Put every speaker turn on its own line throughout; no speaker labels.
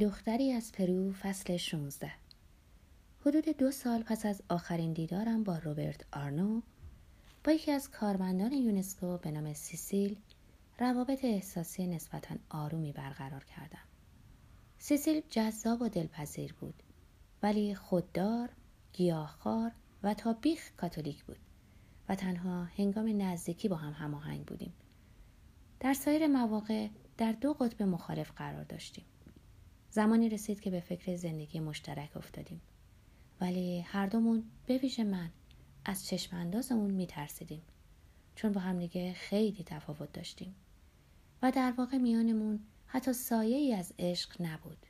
دختری از پرو فصل 16 حدود دو سال پس از آخرین دیدارم با روبرت آرنو با یکی از کارمندان یونسکو به نام سیسیل روابط احساسی نسبتا آرومی برقرار کردم. سیسیل جذاب و دلپذیر بود ولی خوددار گیاهخوار و تا بیخ کاتولیک بود و تنها هنگام نزدیکی با هم هماهنگ بودیم. در سایر مواقع در دو قطب مخالف قرار داشتیم. زمانی رسید که به فکر زندگی مشترک افتادیم. ولی هر دومون به ویژه من از چشم اندازمون میترسیدیم چون با همدیگه خیلی تفاوت داشتیم. و در واقع میانمون حتی سایه ای از عشق نبود.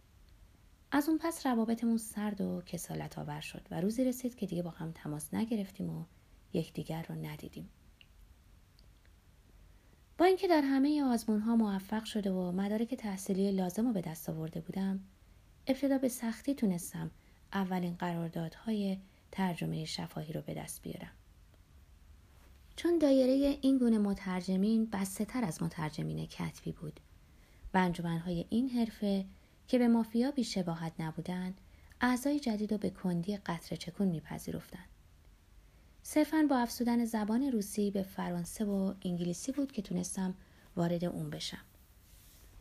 از اون پس روابطمون سرد و کسالت آور شد و روزی رسید که دیگه با هم تماس نگرفتیم و یکدیگر رو ندیدیم. با اینکه در همه آزمون ها موفق شده و مدارک تحصیلی لازم رو به دست آورده بودم ابتدا به سختی تونستم اولین قراردادهای ترجمه شفاهی رو به دست بیارم. چون دایره این گونه مترجمین بسته تر از مترجمین کتبی بود. و انجمنهای این حرفه که به مافیا بیشباهت نبودند اعضای جدید رو به کندی قطر چکون میپذیرفتند صرفا با افزودن زبان روسی به فرانسه و انگلیسی بود که تونستم وارد اون بشم.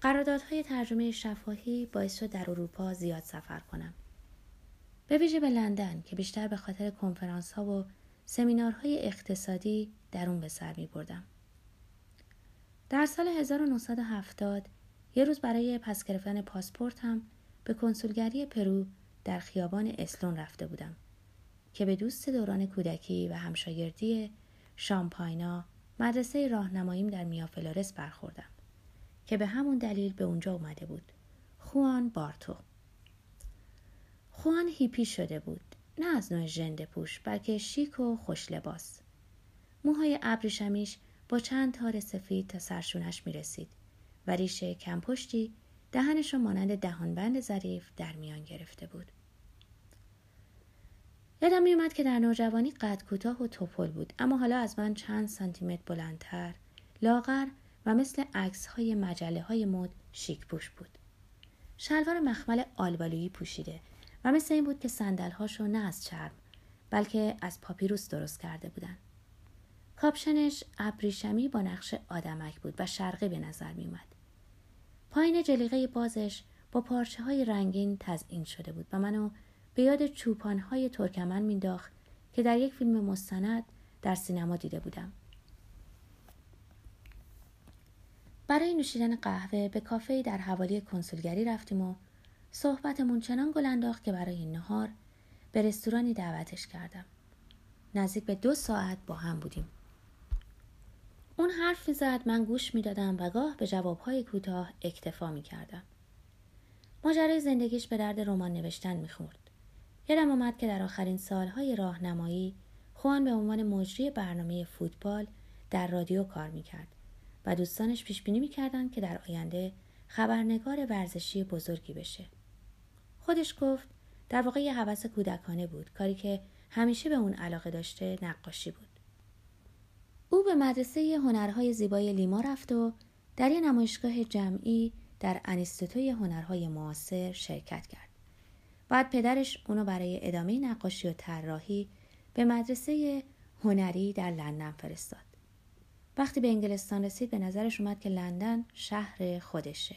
قراردادهای ترجمه شفاهی باعث شد در اروپا زیاد سفر کنم. به ویژه به لندن که بیشتر به خاطر کنفرانس ها و سمینارهای اقتصادی در اون به سر می بردم. در سال 1970 یه روز برای پس گرفتن پاسپورتم به کنسولگری پرو در خیابان اسلون رفته بودم. که به دوست دوران کودکی و همشاگردی شامپاینا مدرسه راهنماییم در میرافلورس برخوردم که به همون دلیل به اونجا اومده بود. خوان بارتو. خوان هیپی شده بود. نه از نوع ژنده پوش بلکه شیک و خوش لباس. موهای ابریشمیش با چند تار سفید تا سرشونش می رسید و ریشه کمپشتی دهنش مانند دهانبند ظریف در میان گرفته بود. یادم میومد که در نوجوانی قد کوتاه و توپل بود اما حالا از من چند سانتیمتر بلندتر لاغر و مثل عکس های مجله های مد شیک پوش بود شلوار مخمل آلبالویی پوشیده و مثل این بود که سندل هاشو نه از چرم بلکه از پاپیروس درست کرده بودن کاپشنش ابریشمی با نقش آدمک بود و شرقی به نظر می اومد. پایین جلیقه بازش با پارچه های رنگین تزئین شده بود و منو به یاد چوپانهای ترکمن مینداخت که در یک فیلم مستند در سینما دیده بودم. برای نوشیدن قهوه به کافه در حوالی کنسولگری رفتیم و صحبتمون چنان گل انداخت که برای نهار به رستورانی دعوتش کردم. نزدیک به دو ساعت با هم بودیم. اون حرف زد من گوش می‌دادم و گاه به جوابهای کوتاه اکتفا می کردم. ماجرای زندگیش به درد رمان نوشتن می‌خورد. یادم آمد که در آخرین سالهای راهنمایی خوان به عنوان مجری برنامه فوتبال در رادیو کار می‌کرد و دوستانش پیش بینی می‌کردند که در آینده خبرنگار ورزشی بزرگی بشه. خودش گفت در واقع یه حوث کودکانه بود کاری که همیشه به اون علاقه داشته نقاشی بود. او به مدرسه هنرهای زیبای لیما رفت و در یه نمایشگاه جمعی در انیستوتوی هنرهای معاصر شرکت کرد. بعد پدرش اونو برای ادامه نقاشی و طراحی به مدرسه هنری در لندن فرستاد. وقتی به انگلستان رسید به نظرش اومد که لندن شهر خودشه.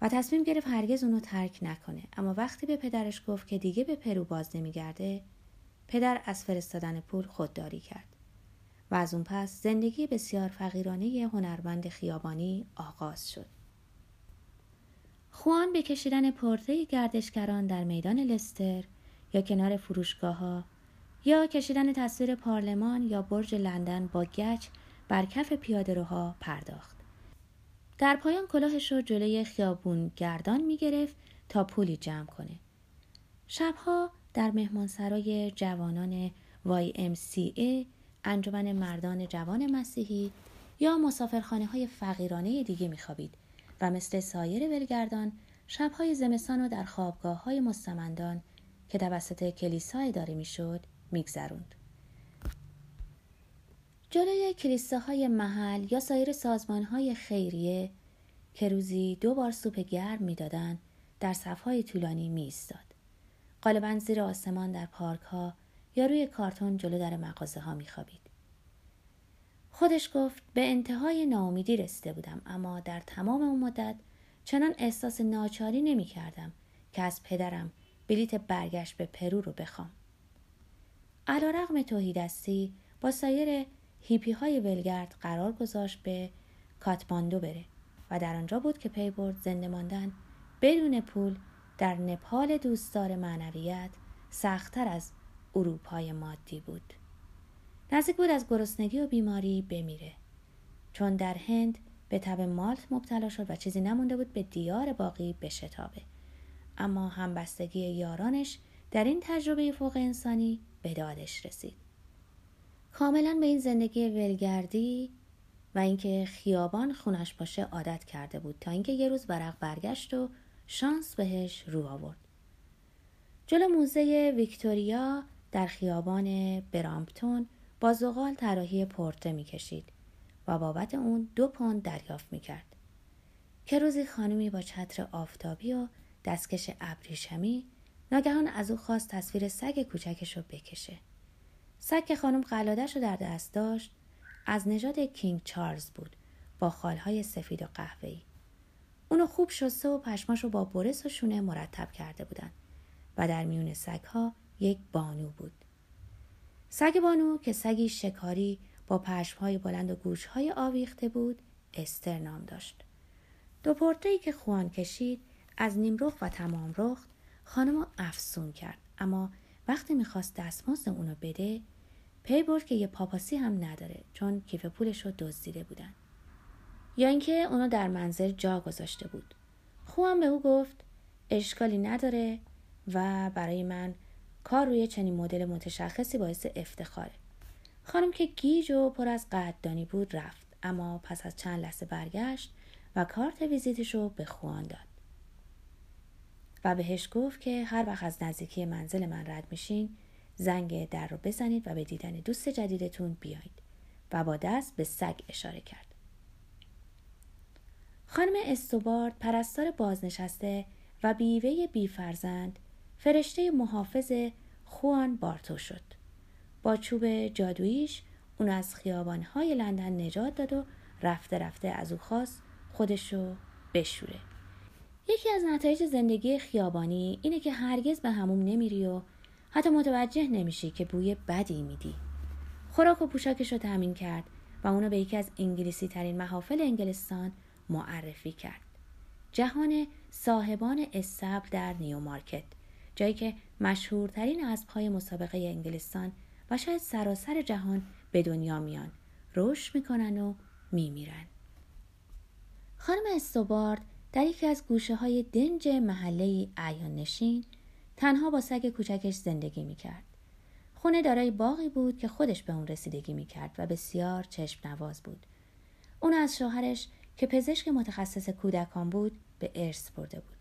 و تصمیم گرفت هرگز اونو ترک نکنه اما وقتی به پدرش گفت که دیگه به پرو باز نمیگرده پدر از فرستادن پول خودداری کرد و از اون پس زندگی بسیار فقیرانه هنرمند خیابانی آغاز شد خوان به کشیدن پرده گردشگران در میدان لستر یا کنار فروشگاه ها یا کشیدن تصویر پارلمان یا برج لندن با گچ بر کف پیاده پرداخت. در پایان کلاهش رو جلوی خیابون گردان می گرفت تا پولی جمع کنه. شبها در مهمانسرای جوانان YMCA انجمن مردان جوان مسیحی یا مسافرخانه های فقیرانه دیگه می خوابید و مثل سایر ولگردان شبهای زمستان و در خوابگاه های مستمندان که توسط کلیسا اداره می‌شد میگذروند جلوی کلیساهای محل یا سایر سازمان های خیریه که روزی دو بار سوپ گرم می‌دادند در صفهای طولانی می ایستاد. غالبا زیر آسمان در پارک ها یا روی کارتون جلو در مغازه ها می خوابید. خودش گفت به انتهای ناامیدی رسیده بودم اما در تمام اون مدت چنان احساس ناچاری نمی کردم که از پدرم بلیت برگشت به پرو رو بخوام. علی‌رغم تهیدستی با سایر هیپی های ولگرد قرار گذاشت به کاتماندو بره و در آنجا بود که پی برد زنده ماندن بدون پول در نپال دوستدار معنویت سختتر از اروپای مادی بود. نزدیک بود از گرسنگی و بیماری بمیره. چون در هند به تب مالت مبتلا شد و چیزی نمونده بود به دیار باقی بشتابه. اما همبستگی یارانش در این تجربه فوق انسانی به دادش رسید. کاملا به این زندگی ولگردی و اینکه خیابان خونش باشه عادت کرده بود تا اینکه یه روز برق برگشت و شانس بهش رو آورد. جلو موزه ویکتوریا در خیابان برامپتون با زغال طراحی پورته می‌کشید و بابت اون دو پوند دریافت می‌کرد. که روزی خانمی با چتر آفتابی و دستکش ابریشمی ناگهان از او خواست تصویر سگ کوچکش رو بکشه. سگ که خانم قلادش رو در دست داشت از نژاد کینگ چارلز بود با خالهای سفید و قهوه‌ای. اونو خوب شسته و پشماش رو با برس و شونه مرتب کرده بودن و در میون سگها یک بانو بود. سگ بانو که سگی شکاری با پشمهای بلند و گوشهای آویخته بود استر نام داشت. دو پرتهی که خوان کشید از نیمرخ و تمام رخت خانم افسون کرد. اما وقتی می‌خواست دستمزد اونو بده پی برد که یه پاپاسی هم نداره چون کیف پولش رو دزدیده بودن. یا اینکه اونو در منزل جا گذاشته بود. خوان به او گفت اشکالی نداره و برای من کار روی چنین مدل متشخصی باعث افتخاره. خانم که گیج و پر از قدردانی بود رفت اما پس از چند لحظه برگشت و کارت ویزیتش رو به خوان داد. و بهش گفت که هر وقت از نزدیکی منزل من رد میشین زنگ در رو بزنید و به دیدن دوست جدیدتون بیایید. و با دست به سگ اشاره کرد. خانم استوبارد پرستار بازنشسته و بیوه بیفرزند فرشته محافظ خوان بارتو شد. با چوب جادوییش اون از خیابانهای لندن نجات داد و رفته رفته از او خواست خودشو بشوره. یکی از نتایج زندگی خیابانی اینه که هرگز به هموم نمیری و حتی متوجه نمیشی که بوی بدی میدی. خوراک و پوشاکش رو تامین کرد و اونو به یکی از انگلیسی ترین محافل انگلستان معرفی کرد. جهان صاحبان استبل در نیو مارکت جایی که مشهورترین اسبهای مسابقه انگلستان و شاید سراسر جهان به دنیا میان رشد می‌کنن و میمیرن خانم استوبارد در یکی از گوشه های دنج محله عیان نشین تنها با سگ کوچکش زندگی می‌کرد. خونه دارای باقی بود که خودش به اون رسیدگی می‌کرد و بسیار چشم نواز بود. اون از شوهرش که پزشک متخصص کودکان بود به ارث برده بود.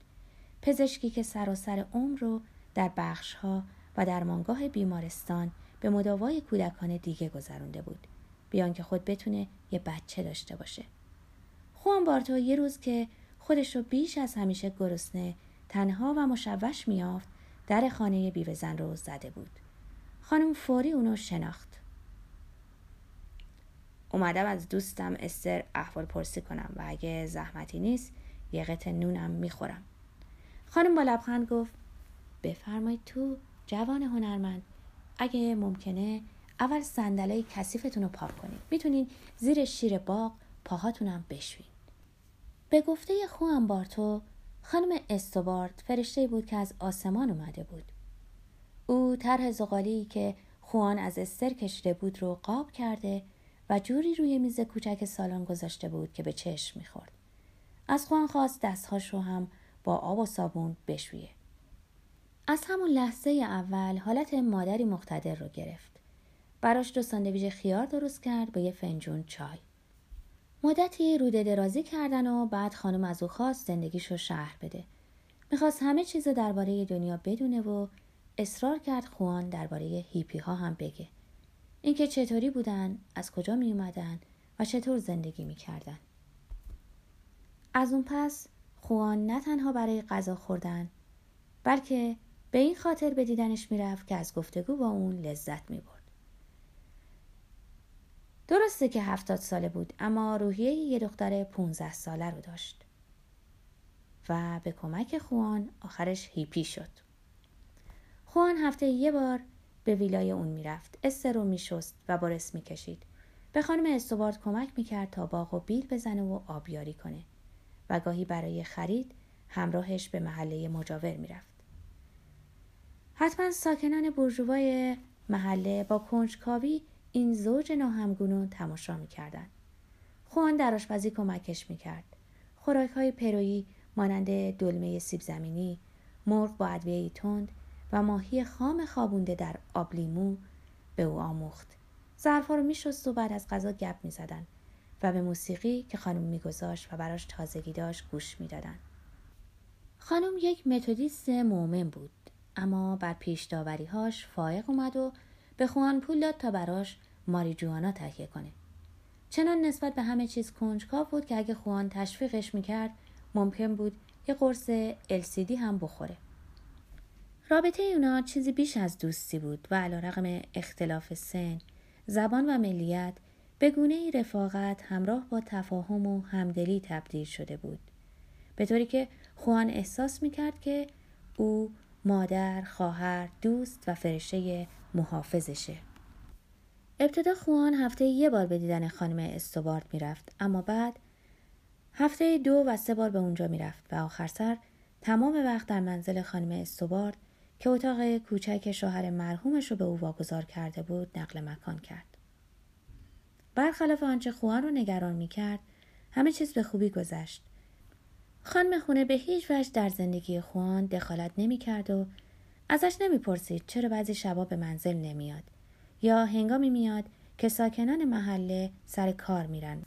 پزشکی که سراسر عمر رو در بخشها و در مانگاه بیمارستان به مداوای کودکان دیگه گذرونده بود. بیان که خود بتونه یه بچه داشته باشه. خوان بارتو یه روز که خودش رو بیش از همیشه گرسنه تنها و مشوش میافت در خانه بیوه زن رو زده بود. خانم فوری اونو شناخت. اومدم از دوستم استر احوال پرسی کنم و اگه زحمتی نیست یه قطع نونم می‌خورم. خانم با لبخند گفت بفرمایید تو جوان هنرمند. اگه ممکنه اول صندله کثیفتون رو پاک کنید. می‌تونین زیر شیر باغ پاهاتونم بشوین. به گفته خوان بارتو خانم استوبارد فرشته بود که از آسمان اومده بود. او طرح زغالی که خوان از استر کشیده بود رو قاب کرده و جوری روی میز کوچک سالن گذاشته بود که به چشم می‌خورد. از خوان خواست دستهاش رو هم با آب و صابون بشویه از همون لحظه اول حالت مادری مقتدر رو گرفت. براش دو ساندویژ خیار درست کرد با یه فنجون چای. مدتی روده درازی کردن و بعد خانم از او خواست زندگیشو شهر بده. می‌خواست همه چیز درباره دنیا بدونه و اصرار کرد خوان درباره هیپی ها هم بگه. اینکه چطوری بودن، از کجا می اومدن و چطور زندگی می‌کردن. از اون پس خوان نه تنها برای غذا خوردن بلکه به این خاطر به دیدنش می‌رفت که از گفتگو با اون لذت می‌برد. درسته که هفتاد ساله بود اما روحیه یه دختر 15 ساله رو داشت. و به کمک خوان آخرش هیپی شد. خوان هفته یه بار به ویلای اون می‌رفت. استر رو میشست و بارس می‌کشید به خانم استوارد کمک می‌کرد تا باغ و بیل بزنه و آبیاری کنه. و گاهی برای خرید همراهش به محله مجاور می‌رفت. حتما ساکنان برجوهای محله با کنجکاوی این زوج ناهمگونو تماشا می‌کردن خوان در آشپزی کمکش می‌کرد. خوراک های پرویی مانند دلمه سیب زمینی مرغ با ادویه تند و ماهی خام خوابونده در آبلیمو به او آموخت. ظرفها رو میشست و بعد از غذا گپ می‌زدن و به موسیقی که خانم میگذاشت و براش تازگی داشت گوش می‌دادن. خانم یک متودیست مؤمن بود اما بر پیش داوریهاش فائق اومد و به خوان پول داد تا براش ماری جوانا تهیه کنه. چنان نسبت به همه چیز کنجکاو بود که اگه خوان تشویقش می‌کرد ممکن بود یه قرص LCD هم بخوره. رابطه اونا چیزی بیش از دوستی بود و علا رقم اختلاف سن، زبان و ملیت به گونه رفاقت همراه با تفاهم و همدلی تبدیل شده بود. به طوری که خوان احساس می‌کرد که او مادر، خواهر، دوست و فرشته محافظشه. ابتدا خوان هفته یه بار به دیدن خانم استوارد می‌رفت اما بعد هفته دو و سه بار به اونجا می‌رفت و آخر سر تمام وقت در منزل خانم استوارد که اتاق کوچک شوهر مرحومش رو به او واگذار کرده بود نقل مکان کرد. برخلاف آنچه خوان رو نگران می‌کرد همه چیز به خوبی گذشت. خانم خونه به هیچ وجه در زندگی خوان دخالت نمی‌کرد و ازش نمی‌پرسید چرا بعضی شبا به منزل نمیاد یا هنگامی میاد که ساکنان محله سر کار میرن.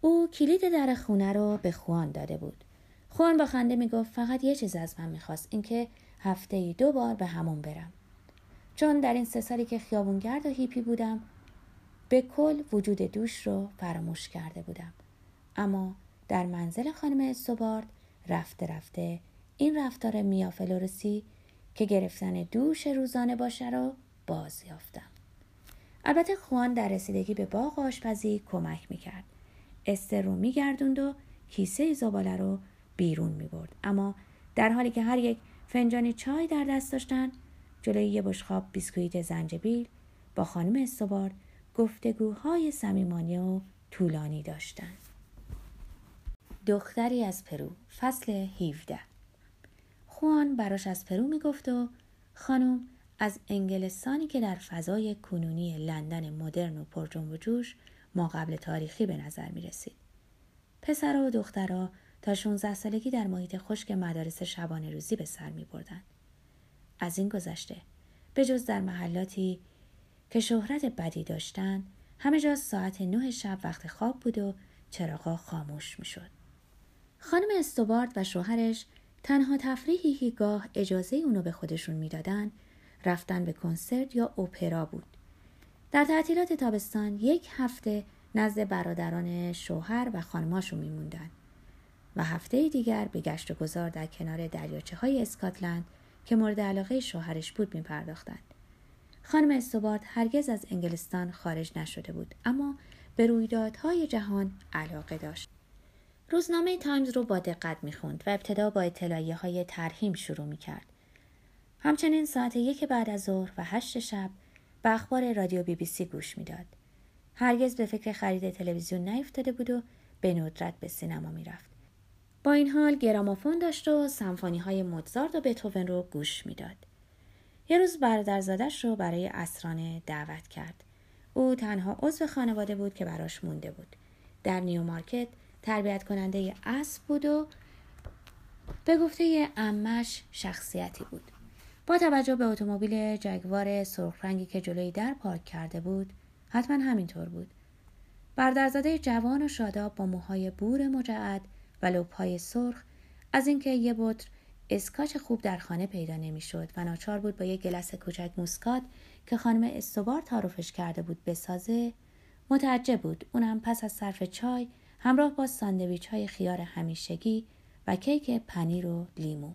او کلید در خونه رو به خوان داده بود. خوان با خنده می‌گفت فقط یه چیز از من می‌خواست اینکه هفته دو بار به همون برم. چون در این سه سالی که خیابونگرد و هیپی بودم به کل وجود دوش رو فراموش کرده بودم. اما در منزل خانم استوبارد رفته رفته این رفتار میافلورسی که گرفتن دوش روزانه باشه رو باز یافتم. البته خوان در رسیدگی به باغ آشپزی کمک می‌کرد. استر رو میگردوند و کیسه زباله رو بیرون می‌برد. اما در حالی که هر یک فنجانی چای در دست داشتن جلوی یه بشقاب بیسکویت زنجبیل با خانم استوبارد گفتگوهای صمیمانه و طولانی داشتند. دختری از پرو فصل 17 خوان براش از پرو می‌گفت و خانم از انگلستانی که در فضای کنونی لندن مدرن و پر و جوش ما قبل تاریخی به نظر می رسید. پسر و دخترها تا 16 سالگی در محیط خشک مدارس شبانه روزی به سر می بردن. از این گذشته به جز در محلاتی که شهرت بدی داشتن همه جا ساعت نه شب وقت خواب بود و چراغا خاموش می شد. خانم استوبارد و شوهرش تنها تفریحی که گاه اجازه اونو به خودشون می‌دادن رفتن به کنسرت یا اپرا بود. در تعطیلات تابستان یک هفته نزد برادران شوهر و خانماشون میموندن و هفته دیگر به گشت و گذار در کنار دریاچه های اسکاتلند که مورد علاقه شوهرش بود می پرداختند. خانم استوبارد هرگز از انگلستان خارج نشده بود اما به رویدادهای جهان علاقه داشت. روزنامه تایمز رو با دقت می‌خوند و ابتدا با اطلاعیه های ترحیم شروع می کرد. همچنین ساعت یک بعد از ظهر و هشت شب به اخبار رادیو بی بی سی گوش می‌داد. هرگز به فکر خرید تلویزیون نیفتاده بود و به ندرت به سینما می‌رفت. با این حال گرامافون داشت و سمفانی های موزارت و بتوون رو گوش می‌داد. یه روز برادرزادش رو برای اسرانه دعوت کرد. او تنها عضو خانواده بود که براش مونده بود. در نیو مارکت تربیت کننده اسب بود و به گفته امش شخصیتی بود. با توجه به اتومبیل جگوار سرخ رنگی که جلوی در پارک کرده بود، حتما همینطور بود. برادرزاده جوان و شاداب با موهای بور مجعد و لبهای سرخ از اینکه یه بطر اسکاچ خوب در خانه پیدا نمی‌شد و ناچار بود با یک گیلاس کوچک موسکات که خانم استوبار تعارفش کرده بود بسازه متعجب بود. اونم پس از صرف چای همراه با ساندویچ های خیار همیشگی و کیک پنیر و لیمو.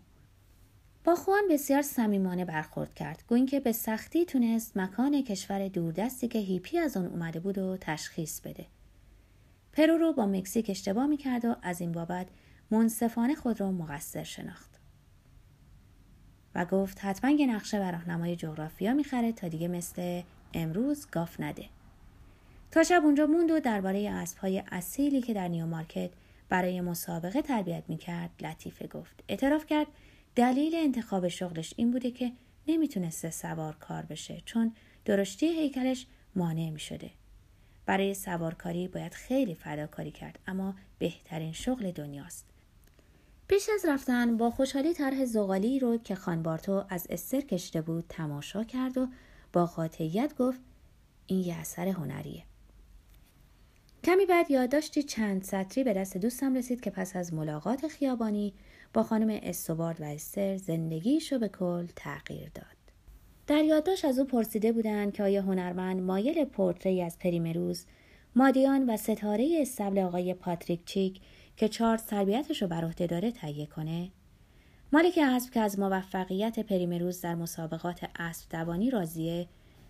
با خوان بسیار صمیمانه برخورد کرد. گو این که به سختی تونست مکان کشور دوردستی که هیپی از آن اومده بود و تشخیص بده. پرو رو با مکزیک اشتباه می‌کرد و از این بابت منصفانه خود را مقصر شناخت. و گفت حتما یه نقشه و راهنمای جغرافیا می‌خره تا دیگه مثل امروز گاف نده تا شب اونجا موند و درباره اسبهای اصیلی که در نیومارکت برای مسابقه تربیت می‌کرد لطیفه گفت اعتراف کرد دلیل انتخاب شغلش این بوده که نمی‌تونسته سوار کار بشه چون درشتی هیکلش مانع می شده. برای سوارکاری باید خیلی فداکاری کرد اما بهترین شغل دنیاست. پیش از رفتن با خوشحالی طرح زغالی رو که خانبارتو از استر کشته بود تماشا کرد و با قاطعیت گفت این یه اثر هنریه. کمی بعد یادداشتی چند سطری به دست دوستم رسید که پس از ملاقات خیابانی با خانم استوارد و استر زندگیشو به کل تغییر داد. در یادداشت از او پرسیده بودند که آیا هنرمند مایل پورتری از پریمروز مادیان و ستاره استبل آقای پاتریک چیک که چارلز تربیتش رو بر عهده داره تهیه کنه. مالک اسب که از موفقیت پریمروز در مسابقات اسب دوانی راضیه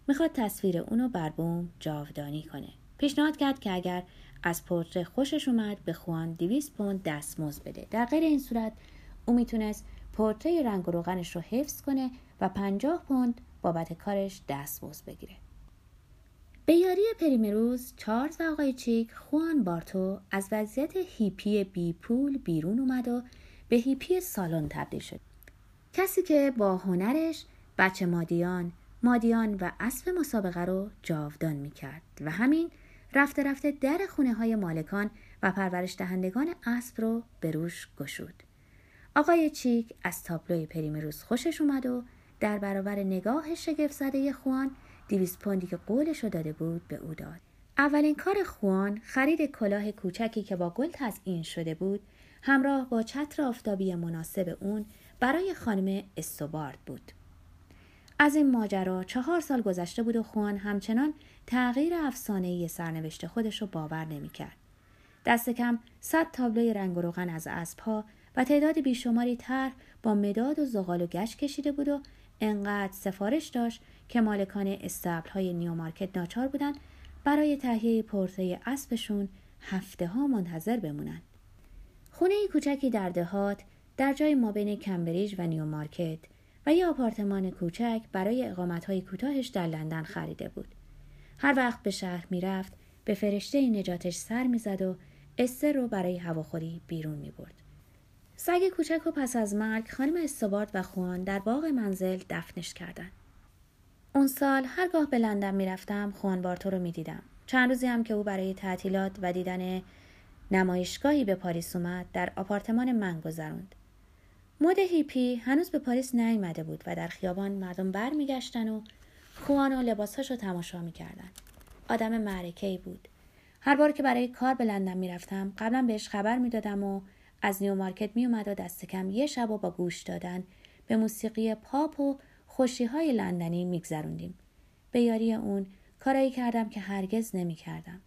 می‌خواد تصویر اونو بر بوم جاودانی کنه. پیشنهاد کرد که اگر از پورتره خوشش اومد به خوان 200 پوند دستمزد بده. در غیر این صورت او می‌تونست پورتره رنگ و روغنش رو حفظ کنه و 50 پوند بابت کارش دستمزد بگیره. به یاری پریمروز چارلز و آقای چیک خوان بارتو از وضعیت هیپی بی پول بیرون اومد و به هیپی سالن تبدیل شد کسی که با هنرش بچه مادیان مادیان و اسب مسابقه رو جاودان می کرد و همین رفته رفته در خونه های مالکان و پرورش دهندگان اسب رو به روش گشود. آقای چیک از تابلوی پریمروز خوشش اومد و در برابر نگاه شگفت زده خوان دیویس پوندی که قولش رو داده بود به او داد. اولین کار خوان خرید کلاه کوچکی که با گل تزئین شده بود همراه با چتر آفتابی مناسب اون برای خانم استوبارد بود. از این ماجرا چهار سال گذشته بود و خوان همچنان تغییر افسانه‌ای سرنوشت خودش رو باور نمی‌کرد. دست کم صد تابلوی رنگ و روغن از اسبها و تعداد بیشماری طرح با مداد و زغال و گچ کشیده بود و انقدر سفارش داشت که مالکان اصطبل های نیومارکت ناچار بودند برای تهیه پرتره اسبشون هفته ها منتظر بمونند. خونه کوچکی در دهات در جای مابین کمبریج و نیومارکت و یه آپارتمان کوچک برای اقامتهای کوتاهش در لندن خریده بود. هر وقت به شهر می‌رفت به فرشته نجاتش سر می‌زد و استر رو برای هواخوری بیرون می برد. سگ کوچک و پس از مرگ خانم استوارد و خوان در باغ منزل دفنش کردند. اون سال هرگاه به لندن می‌رفتم خوان بارتو رو می‌دیدم. چند روزی هم که او برای تعطیلات و دیدن نمایشگاهی به پاریس اومد در آپارتمان من گذروند. مد هیپی هنوز به پاریس نیامده بود و در خیابان مردم برمیگشتن و خوان و لباسهاش رو تماشا می‌کردن. آدم معرکه بود. هر بار که برای کار به لندن می‌رفتم قبلا بهش خبر می‌دادم و از نیو مارکت میومد و دست کم یه شب و با گوش دادن به موسیقی پاپ و خوشی های لندنی میگذروندیم. به یاری اون کارایی کردم که هرگز نمی‌کردم.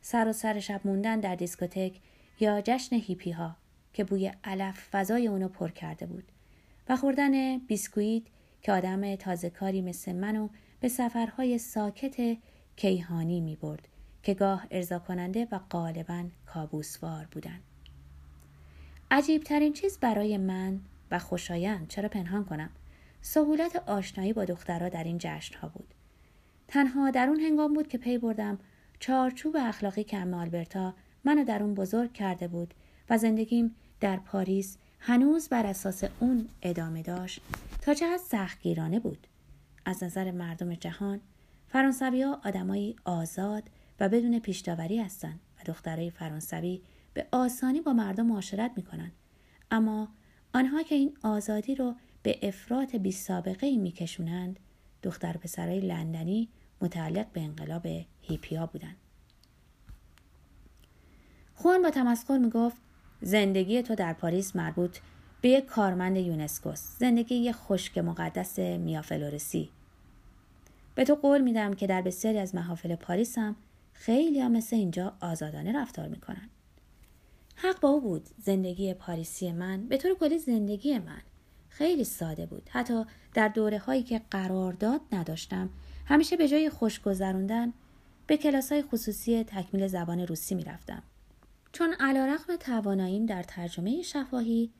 سراسر شب موندن در دیسکوتک یا جشن هیپی ها که بوی علف فضای اونو پر کرده بود و خوردن بیسکویت که آدم تازه کاری مثل منو به سفرهای ساکت کیهانی می برد که گاه ارضا کننده و غالبا کابوسوار بودند. عجیب ترین چیز برای من و خوشایند چرا پنهان کنم سهولت آشنایی با دخترها در این جشن ها بود. تنها در اون هنگام بود که پی بردم چارچوب اخلاقی که آلبرتا منو در اون بزرگ کرده بود و زندگیم در پاریس هنوز بر اساس اون ادامه داشت تا چقدر سختگیرانه بود. از نظر مردم جهان فرانسوی ها آدمایی آزاد و بدون پیشداوری هستند و دخترای فرانسوی به آسانی با مردم معاشرت می‌کنند اما آنها که این آزادی رو به افراط بی سابقه ای میکشونند دختر پسرای لندنی متعلق به انقلاب هیپیا بودند. خوان با تمسخر می‌گفت زندگی تو در پاریس مربوط به یک کارمند یونسکوس زندگی یک خشک مقدس میافلورسی. به تو قول میدم که در بسیاری از محافل پاریس هم خیلی هم مثل اینجا آزادانه رفتار می‌کنن. حق با او بود زندگی پاریسی من به طور کلی زندگی من. خیلی ساده بود. حتی در دوره هایی که قرارداد نداشتم. همیشه به جای خوش گذروندن به کلاس های خصوصی تکمیل زبان روسی می‌رفتم. چون علیرغم تواناییم در ترجمه شفاهی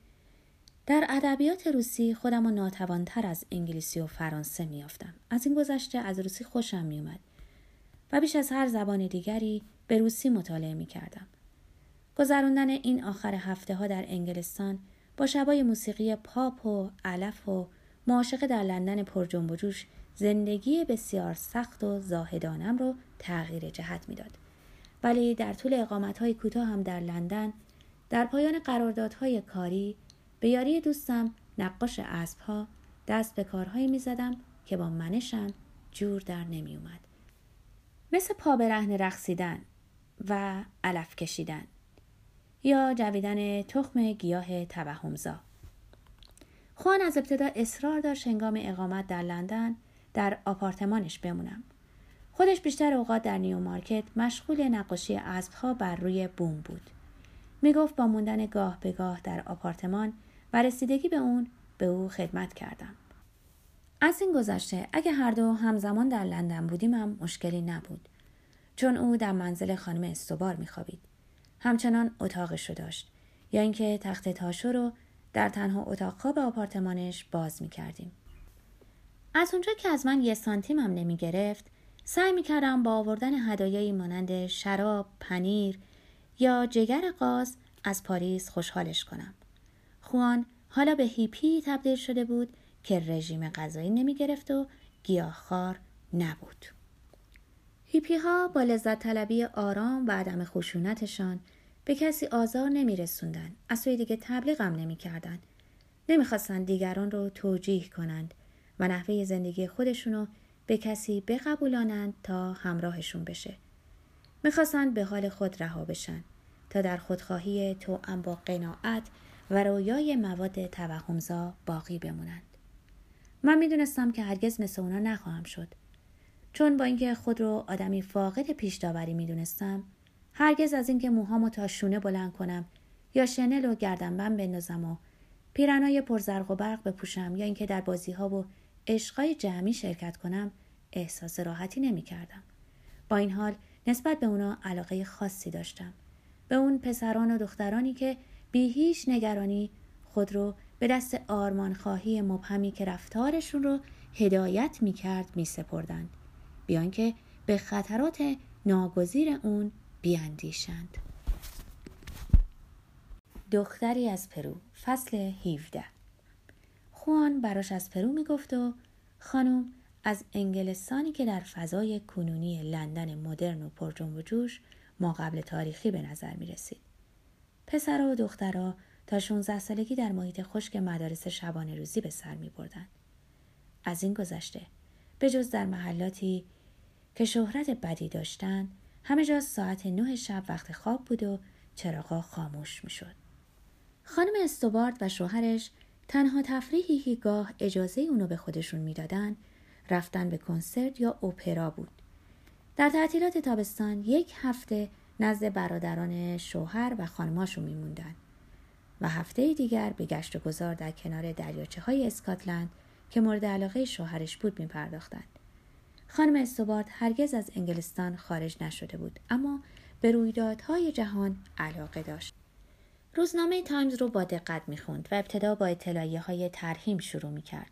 در ادبیات روسی خودم و ناتوانتر از انگلیسی و فرانسه میافتم از این گذشته از روسی خوشم میومد و بیش از هر زبان دیگری به روسی مطالعه می کردم. گذراندن این آخر هفته ها در انگلستان با شبای موسیقی پاپ و علف و معاشقه در لندن پر جنب و جوش زندگی بسیار سخت و زاهدانم رو تغییر جهت می‌داد. ولی در طول اقامت های کوتاه هم در لندن در پایان قراردادهای کاری به یاری دوستم نقاش اسب ها دست به کارهایی می زدم که با منشم جور در نمی اومد. مثل پا به رهن رقصیدن و علف کشیدن یا جویدن تخم گیاه توهمزا. خوان از ابتدا اصرار داشت هنگام اقامت در لندن در آپارتمانش بمونم. خودش بیشتر اوقات در نیو مارکت مشغول نقاشی اسبها بر روی بوم بود. می گفت با موندن گاه به گاه در آپارتمان و رسیدگی به اون به او خدمت کردم. از این گذشته اگه هر دو همزمان در لندن بودیم هم مشکلی نبود. چون او در منزل خانم استوبار میخوابید. همچنان اتاقش رو داشت یا اینکه تخت تاشو رو در تنها اتاق خواب آپارتمانش باز می کردیم. از اونجا که از من یه سانتیم هم نمی گرفت سعی می کردم با آوردن هدایایی مانند شراب، پنیر یا جگر قاز از پاریس خوشحالش کنم. خوان حالا به هیپی تبدیل شده بود که رژیم غذایی نمی گرفت و گیاهخوار نبود. هیپی ها با لذت طلبی آرام و عدم خشونتشان به کسی آزار نمی رسوندن. از سوی دیگه تبلیغم نمی کردن. نمی خواستن دیگران رو توجیه کنند و نحوه زندگی خودشونو به کسی بقبولانند تا همراهشون بشه. می‌خواستند به حال خود رها بشن تا در خودخواهی توأم با قناعت و رویای مواد توهمزا باقی بمونند. من می‌دونستم که هرگز مثل اونا نخواهم شد. چون با اینکه خود رو آدمی فاقد پیش داوری می‌دونستم هرگز از اینکه موهامو تا شونه بلند کنم یا شنل و گردنبند بندازم و پیرنای پرزرق و برق بپوشم یا اینکه در بازی ها و عشقای جمعی شرکت کنم احساس راحتی نمی کردم. با این حال نسبت به اونا علاقه خاصی داشتم. به اون پسران و دخترانی که بی هیچ نگرانی خود رو به دست آرمان خواهی مبهمی که رفتارشون رو هدایت می کرد می سپردند. بی آن که به خطرات ناگزیر اون بیاندیشند. دختری از پرو فصل 17 خوان براش از پرو می‌گفت و خانم از انگلستانی که در فضای کنونی لندن مدرن و پرجنب و جوش ما قبل تاریخی به نظر می رسید. پسرها و دخترها تا 16 سالگی در محیط خشک مدارس شبانه روزی به سر می بردن. از این گذشته به جز در محلاتی که شهرت بدی داشتن همه جا ساعت نه شب وقت خواب بود و چراغا خاموش می شد. خانم استوبارد و شوهرش تنها تفریحی که گاه اجازه اونو به خودشون می‌دادن رفتن به کنسرت یا اپرا بود. در تعطیلات تابستان یک هفته نزد برادران شوهر و خانماشون میموندن و هفته دیگر به گشت و گذار در کنار دریاچه های اسکاتلند که مورد علاقه شوهرش بود میپرداختند. خانم استوبارد هرگز از انگلستان خارج نشده بود اما به رویدادهای جهان علاقه داشت. روزنامه تایمز رو با دقت می‌خوند و ابتدا با اطلاعیه های ترهیم شروع می‌کرد.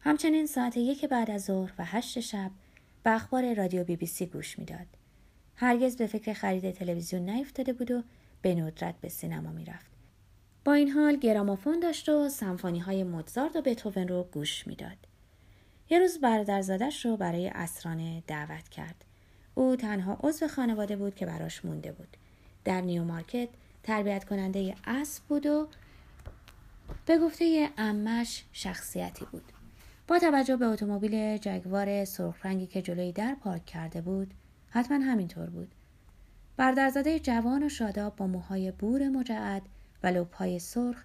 همچنین ساعت یک بعد از ظهر و هشت شب به اخبار رادیو بی بی سی گوش می‌داد. هرگز به فکر خرید تلویزیون نیفتاده بود و به ندرت به سینما می‌رفت. با این حال گرامافون داشت و سمفونی های موزارت و بتوون رو گوش می‌داد. یه روز برادرزادش رو برای عصرانه دعوت کرد. او تنها عضو خانواده بود که براش مونده بود. در نیو مارکت تربیت کننده اسب بود و به گفته عمه‌اش شخصیتی بود. با توجه به اتومبیل جگوار سرخ رنگی که جلوی در پارک کرده بود، حتما همینطور بود. برادرزاده جوان و شاداب با موهای بور مجعد و لبهای سرخ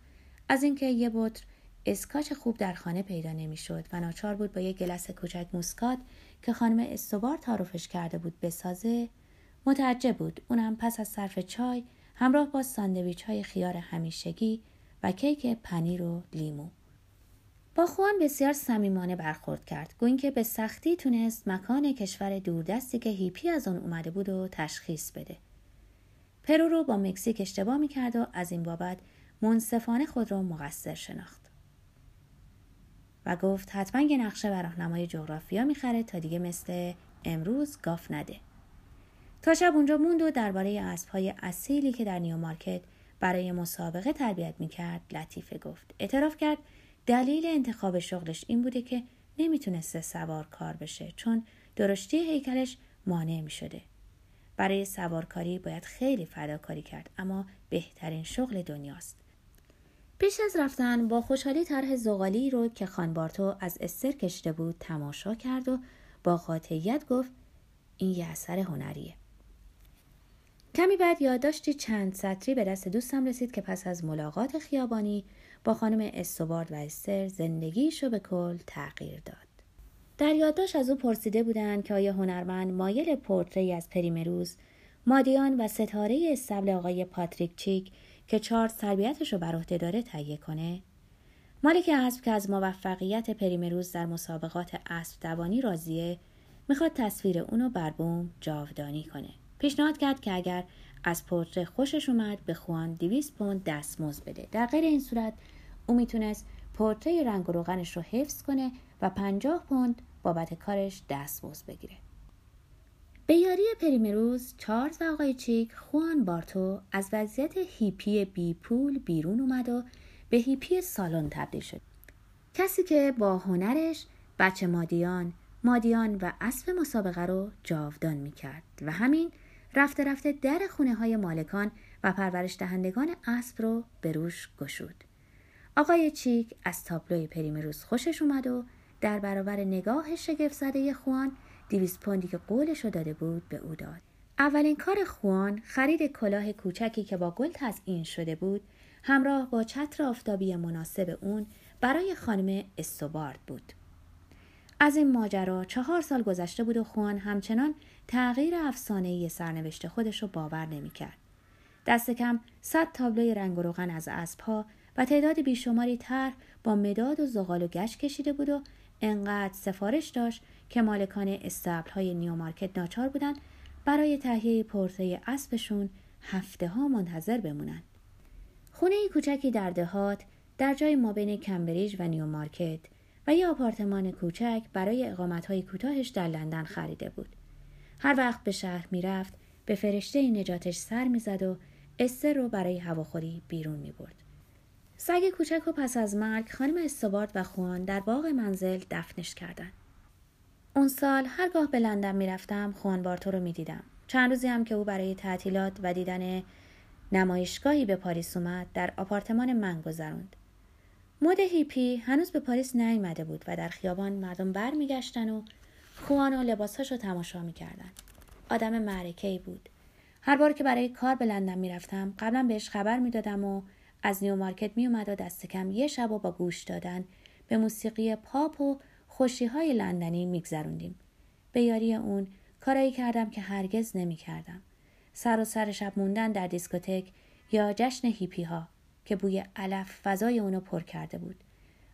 از اینکه یه بطر اسکاچ خوب در خانه پیدا نمی‌شد و ناچار بود با یک گیلاس کوچک موسکات که خانم استوبار تعارفش کرده بود بسازه متعجب بود. اونم پس از صرف چای همراه با ساندویچ های خیار همیشگی و کیک پنیر و لیمو. با خوان بسیار صمیمانه برخورد کرد. گو این که به سختی تونست مکان کشور دوردستی که هیپی از آن اومده بود و تشخیص بده. پرو رو با مکزیک اشتباه می‌کرد و از این بابت منصفانه خود را مقصر شناخت. گفت حتما یه نقشه و راهنمای جغرافیا می‌خره تا دیگه مثل امروز گاف نده. تا شب اونجا موند و درباره اسبهای اصیلی که در نیومارکت برای مسابقه تربیت می‌کرد لطیفه گفت. اعتراف کرد دلیل انتخاب شغلش این بوده که نمی‌تونسته سوار کار بشه چون درشتی هیکلش مانع می‌شده. برای سوارکاری باید خیلی فداکاری کرد اما بهترین شغل دنیاست. پیش از رفتن با خوشحالی طرح زغالی رو که خانبارتو از استر کشته بود تماشا کرد و با قاطعیت گفت این یه اثر هنریه کمی بعد یادداشتی چند سطری به دست دوستم رسید که پس از ملاقات خیابانی با خانم استوارد و استر زندگیشو به کل تغییر داد. در یادداشت از او پرسیده بودند که آیا هنرمند مایل پورتری از پریمروز مادیان و ستاره استبل آقای پاتریک چیک که چارت تربیتش رو بر عهده داره تهیه کنه. مالک اسب که از موفقیت پریمروز در مسابقات اسب دوانی راضیه می‌خواد تصویر اونو بر بوم جاودانی کنه. پیشنهاد کرد که اگر از پورتره خوشش اومد به خوان 200 پوند دستمزد بده. در غیر این صورت او می‌تونست پورتره رنگ و روغنش رو حفظ کنه و 50 پوند بابت کارش دستمزد بگیره. به یاری پریمروز چارلز و آقای چیک خوان بارتو از وضعیت هیپی بی پول بیرون اومد و به هیپی سالن تبدیل شد کسی که با هنرش بچه مادیان مادیان و اسب مسابقه رو جاودان می کرد و همین رفته رفته در خونه های مالکان و پرورش دهندگان اسب رو به روش گشود. آقای چیک از تابلوی پریمروز خوشش اومد و در برابر نگاه شگفت زده خوان دیویس پوندی که قولش رو داده بود به او داد. اولین کار خوان خرید کلاه کوچکی که با گل تزئین شده بود همراه با چتر آفتابی مناسب اون برای خانم استوبارد بود. از این ماجرا چهار سال گذشته بود و خوان همچنان تغییر افسانه‌ای سرنوشت خودش رو باور نمی‌کرد. دست کم صد تابلوی رنگ و روغن از اسبها و تعداد بیشماری طرح با مداد و زغال و گچ کشیده بود و انقدر سفارش داشت که مالکان اصطبل های نیومارکت ناچار بودند برای تهیه پرتره اسبشون هفته ها منتظر بمونند. خونه کوچکی در دهات در جای مابین کمبریج و نیومارکت و یه آپارتمان کوچک برای های کوتاهش در لندن خریده بود. هر وقت به شهر می‌رفت به فرشته نجاتش سر می‌زد و استر رو برای هواخوری بیرون می برد. سگ کوچک و پس از مرگ خانم استوبارد و خوان در باغ منزل دفنش کردند. اون سال هرگاه به لندن می‌رفتم خوان بارتو رو می‌دیدم. چند روزی هم که او برای تعطیلات و دیدن نمایشگاهی به پاریس اومد در آپارتمان من گذروند. مد هیپی هنوز به پاریس نیامده بود و در خیابان مردم برمیگشتن و خوان و لباسهاش رو تماشا می‌کردن آدم معرکه بود هر بار که برای کار به لندن می‌رفتم قبلا بهش خبر می‌دادم و از نیو مارکت میومد و دست کم یه شب و با گوش دادن به موسیقی پاپ و خوشی های لندنی میگذروندیم. به یاری اون کارایی کردم که هرگز نمی‌کردم. سراسر شب موندن در دیسکوتک یا جشن هیپی ها که بوی علف فضای اونو پر کرده بود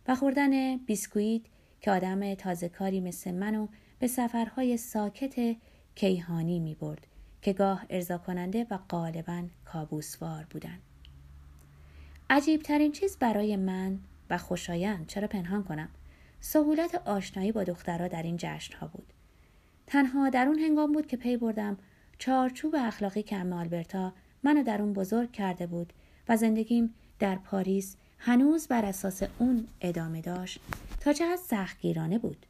و خوردن بیسکویت که آدم تازه کاری مثل منو به سفرهای ساکت کیهانی می برد که گاه ارضا کننده و غالبا کابوسوار بودند. عجیب ترین چیز برای من و خوشایند چرا پنهان کنم؟ سهولت آشنایی با دخترها در این جشن ها بود. تنها در اون هنگام بود که پی بردم چارچوب اخلاقی که ام آلبرتا منو در اون بزرگ کرده بود و زندگیم در پاریس هنوز بر اساس اون ادامه داشت تا چقدر سختگیرانه بود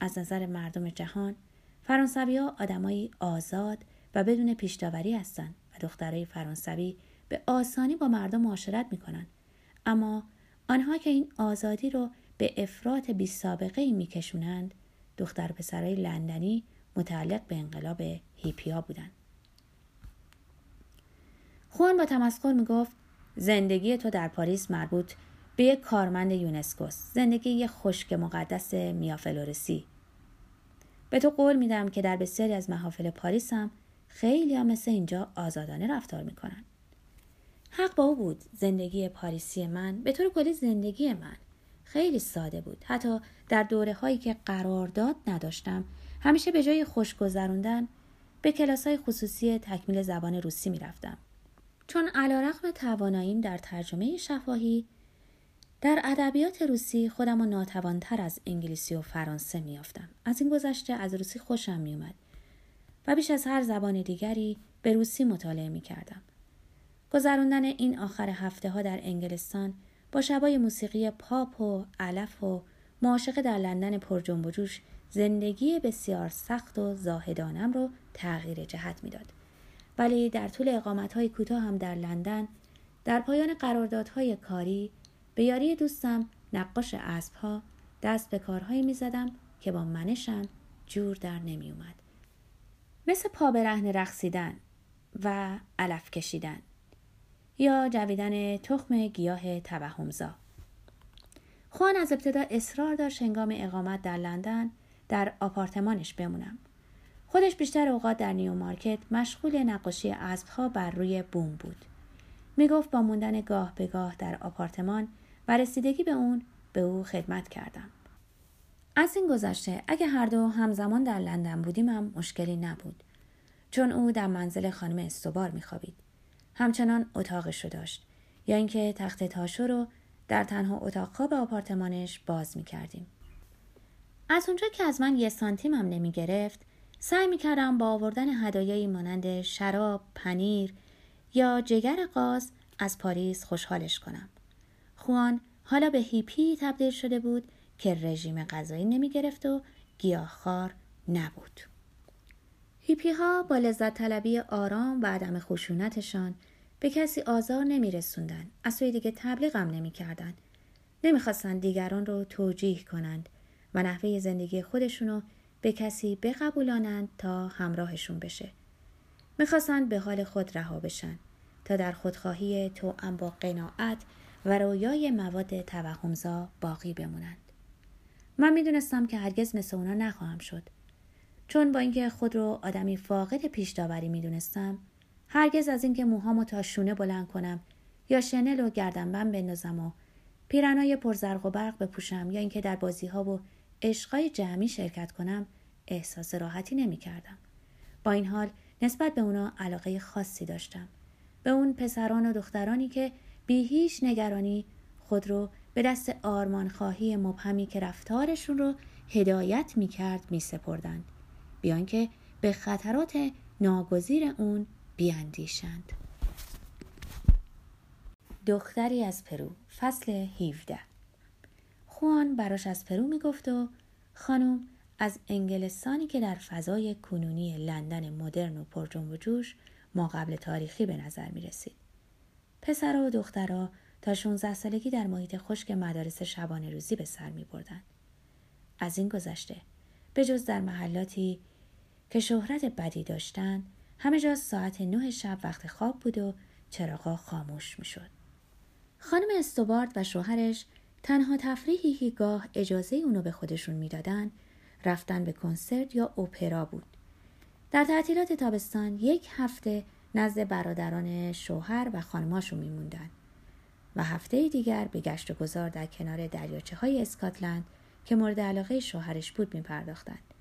از نظر مردم جهان فرانسوی ها آدمایی آزاد و بدون پیشداوری هستند و دخترای فرانسوی به آسانی با مردم معاشرت می‌کنند اما آنها که این آزادی رو به افراط بی سابقه ای میکشونند. دختر پسرای لندنی متعلق به انقلاب هیپیا بودند. خوان با تمسخر می‌گفت زندگی تو در پاریس مربوط به یک کارمند یونسکوس زندگی یک خشک مقدس میافلورسی. به تو قول میدم که در بسیاری از محافل پاریس هم خیلی هم مثل اینجا آزادانه رفتار می‌کنن. حق با او بود زندگی پاریسی من به طور کلی زندگی من خیلی ساده بود. حتی در دوره هایی که قرارداد نداشتم همیشه به جای خوش گذروندن به کلاس های خصوصی تکمیل زبان روسی می‌رفتم. چون علیرغم تواناییم در ترجمه شفاهی در ادبیات روسی خودم و ناتوانتر از انگلیسی و فرانسه میافتم از این گذشته از روسی خوشم میومد و بیش از هر زبان دیگری به روسی مطالعه می کردم. گذراندن این آخر هفته ها در انگلستان با شبای موسیقی پاپ و علف و معاشقه در لندن پر جنب و جوش زندگی بسیار سخت و زاهدانم رو تغییر جهت می‌داد. ولی در طول اقامت های کوتاه هم در لندن در پایان قراردادهای کاری به یاری دوستم نقاش اسب ها دست به کارهایی می زدم که با منشم جور در نمی اومد. مثل پا رهن رقصیدن و علف کشیدن یا جویدن تخم گیاه توهمزا. خوان از ابتدا اصرار داشت هنگام اقامت در لندن در آپارتمانش بمونم. خودش بیشتر اوقات در نیو مارکت مشغول نقاشی اسبها بر روی بوم بود. می گفت با موندن گاه به گاه در آپارتمان و رسیدگی به اون به او خدمت کردم. از این گذشته اگه هر دو همزمان در لندن بودیم هم مشکلی نبود. چون او در منزل خانم استوبار میخوابید. همچنان اتاقش رو داشت یا اینکه تخت تاشو رو در تنها اتاق خواب آپارتمانش باز می کردیم. از اونجا که از من یه سانتیم هم نمی گرفت سعی می کردم با آوردن هدایایی مانند شراب، پنیر یا جگر قاز از پاریس خوشحالش کنم. خوان حالا به هیپی تبدیل شده بود که رژیم غذایی نمی گرفت و گیاهخوار نبود. هیپی ها با لذت طلبی آرام و عدم خشونتشان به کسی آزار نمی رسوندن. از سوی دیگه تبلیغم نمی کردن. نمی خواستن دیگران رو توجیه کنند و نحوه زندگی خودشونو به کسی بقبولانند تا همراهشون بشه. می‌خواستند به حال خود رها بشن تا در خودخواهی توأم با قناعت و رویای مواد توهمزا باقی بمونند. من می‌دونستم که هرگز مثل اونا نخواهم شد. چون با اینکه خود رو آدمی فاقد پیش داوری می‌دونستم هرگز از اینکه موهامو تا شونه بلند کنم یا شنل و گردنبند بندازم و پیرنای پرزرق و برق بپوشم یا اینکه در بازی ها و عشقای جمعی شرکت کنم احساس راحتی نمی کردم. با این حال نسبت به اونا علاقه خاصی داشتم. به اون پسران و دخترانی که بی هیچ نگرانی خود رو به دست آرمان خواهی مبهمی که رفتارشون رو هدایت می کرد می سپردند. بیان که به خطرات ناگزیر اون بیاندیشند. دختری از پرو فصل 17 خوان براش از پرو می‌گفت و خانم از انگلستانی که در فضای کنونی لندن مدرن و پرجنب و جوش ما قبل تاریخی به نظر می رسید. پسرها و دخترها تا 16 سالگی در محیط خشک مدارس شبانه روزی به سر می بردن. از این گذشته به جز در محلاتی که شهرت بدی داشتن همه جا ساعت نه شب وقت خواب بود و چراغا خاموش می شد. خانم استوبارد و شوهرش تنها تفریحی که گاه اجازه اونو به خودشون می‌دادن رفتن به کنسرت یا اپرا بود. در تعطیلات تابستان یک هفته نزد برادران شوهر و خانماشون میموندن و هفته دیگر به گشت و گذار در کنار دریاچه های اسکاتلند که مورد علاقه شوهرش بود میپرداختند.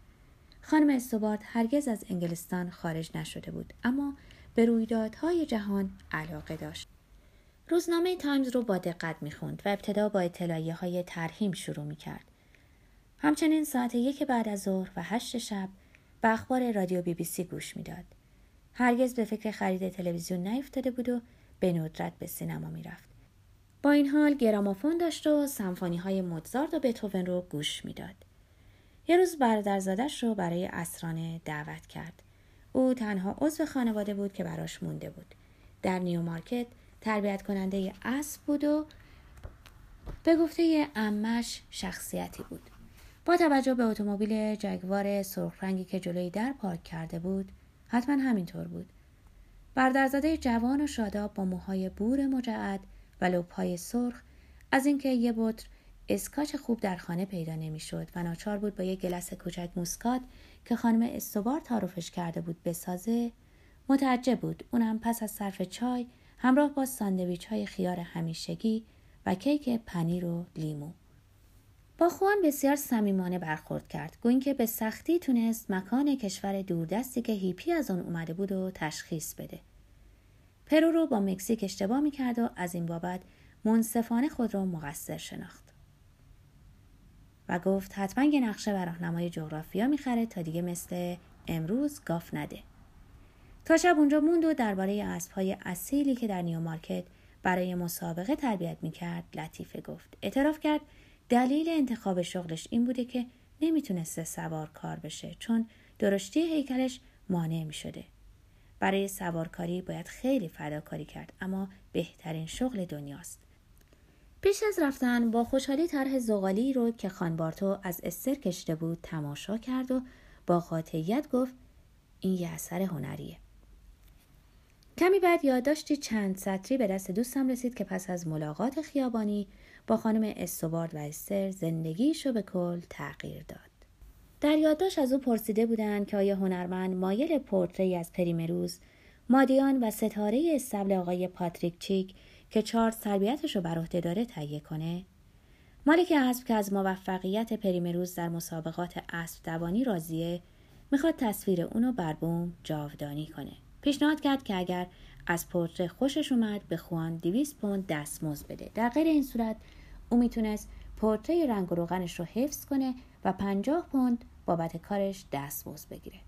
خانم استوبارد هرگز از انگلستان خارج نشده بود اما به رویدادهای جهان علاقه داشت. روزنامه تایمز رو با دقت می‌خوند و ابتدا با اطلاعیه های ترحیم شروع می‌کرد. همچنین ساعت یک بعد از ظهر و هشت شب به اخبار رادیو بی بی سی گوش می‌داد. هرگز به فکر خرید تلویزیون نیفتاده بود و به ندرت به سینما می‌رفت. با این حال گرامافون داشت و سمفونی های و بتوون رو گوش می‌داد. یه روز برادرزادش رو برای عصرانه دعوت کرد. او تنها عضو خانواده بود که براش مونده بود. در نیو مارکت تربیت کننده اسب بود و به گفته عمه‌ش شخصیتی بود. با توجه به اتومبیل جگوار سرخ رنگی که جلوی در پارک کرده بود، حتما همینطور بود. برادرزاده جوان و شاداب با موهای بور مجعد و لبهای سرخ از اینکه یه بطر اسکاچ خوب در خانه پیدا نمی‌شد و ناچار بود با یک گیلاس کوچک موسکات که خانم استوبارد تعارفش کرده بود بسازه متعجب بود. اونم پس از صرف چای همراه با ساندویچ های خیار همیشگی و کیک پنیر و لیمو. با خوان بسیار صمیمانه برخورد کرد. گو این که به سختی تونست مکان کشور دوردستی که هیپی از آن اومده بود رو تشخیص بده. پرو رو با مکزیک اشتباه می‌کرد و از این بابت منصفانه خود را مقصر شناخت. و گفت حتما یه نقشه و راهنمای جغرافیا می‌خره تا دیگه مثل امروز گاف نده. تا شب اونجا موند و درباره اسبهای اصیلی که در نیومارکت برای مسابقه تربیت می‌کرد لطیفه گفت. اعتراف کرد دلیل انتخاب شغلش این بوده که نمی‌تونسته سوار کار بشه چون درشتی هیکلش مانع می‌شده. برای سوارکاری باید خیلی فداکاری کرد اما بهترین شغل دنیاست. پیش از رفتن با خوشحالی طرح زغالی رو که خانبارتو از استر کشته بود تماشا کرد و با قاطعیت گفت این یه اثر هنریه کمی بعد یادداشتی چند سطری به دست دوستم رسید که پس از ملاقات خیابانی با خانم استوبارد و استر زندگیشو به کل تغییر داد. در یادداشت از او پرسیده بودند که آیا هنرمند مایل پورتری از پریمروز مادیان و ستاره استبل آقای پاتریک چیک که چارت تربیتش رو بر عهده داره تهیه کنه. مالک اسب که از موفقیت پریمروز در مسابقات اسب دوانی راضیه می‌خواد تصویر اونو بر بوم جاودانی کنه. پیشنهاد کرد که اگر از پورتره خوشش اومد به خوان 200 پوند دستمزد بده. در غیر این صورت او می‌تونست پورتره رنگ و روغنش رو حفظ کنه و 50 پوند بابت کارش دستمزد بگیره.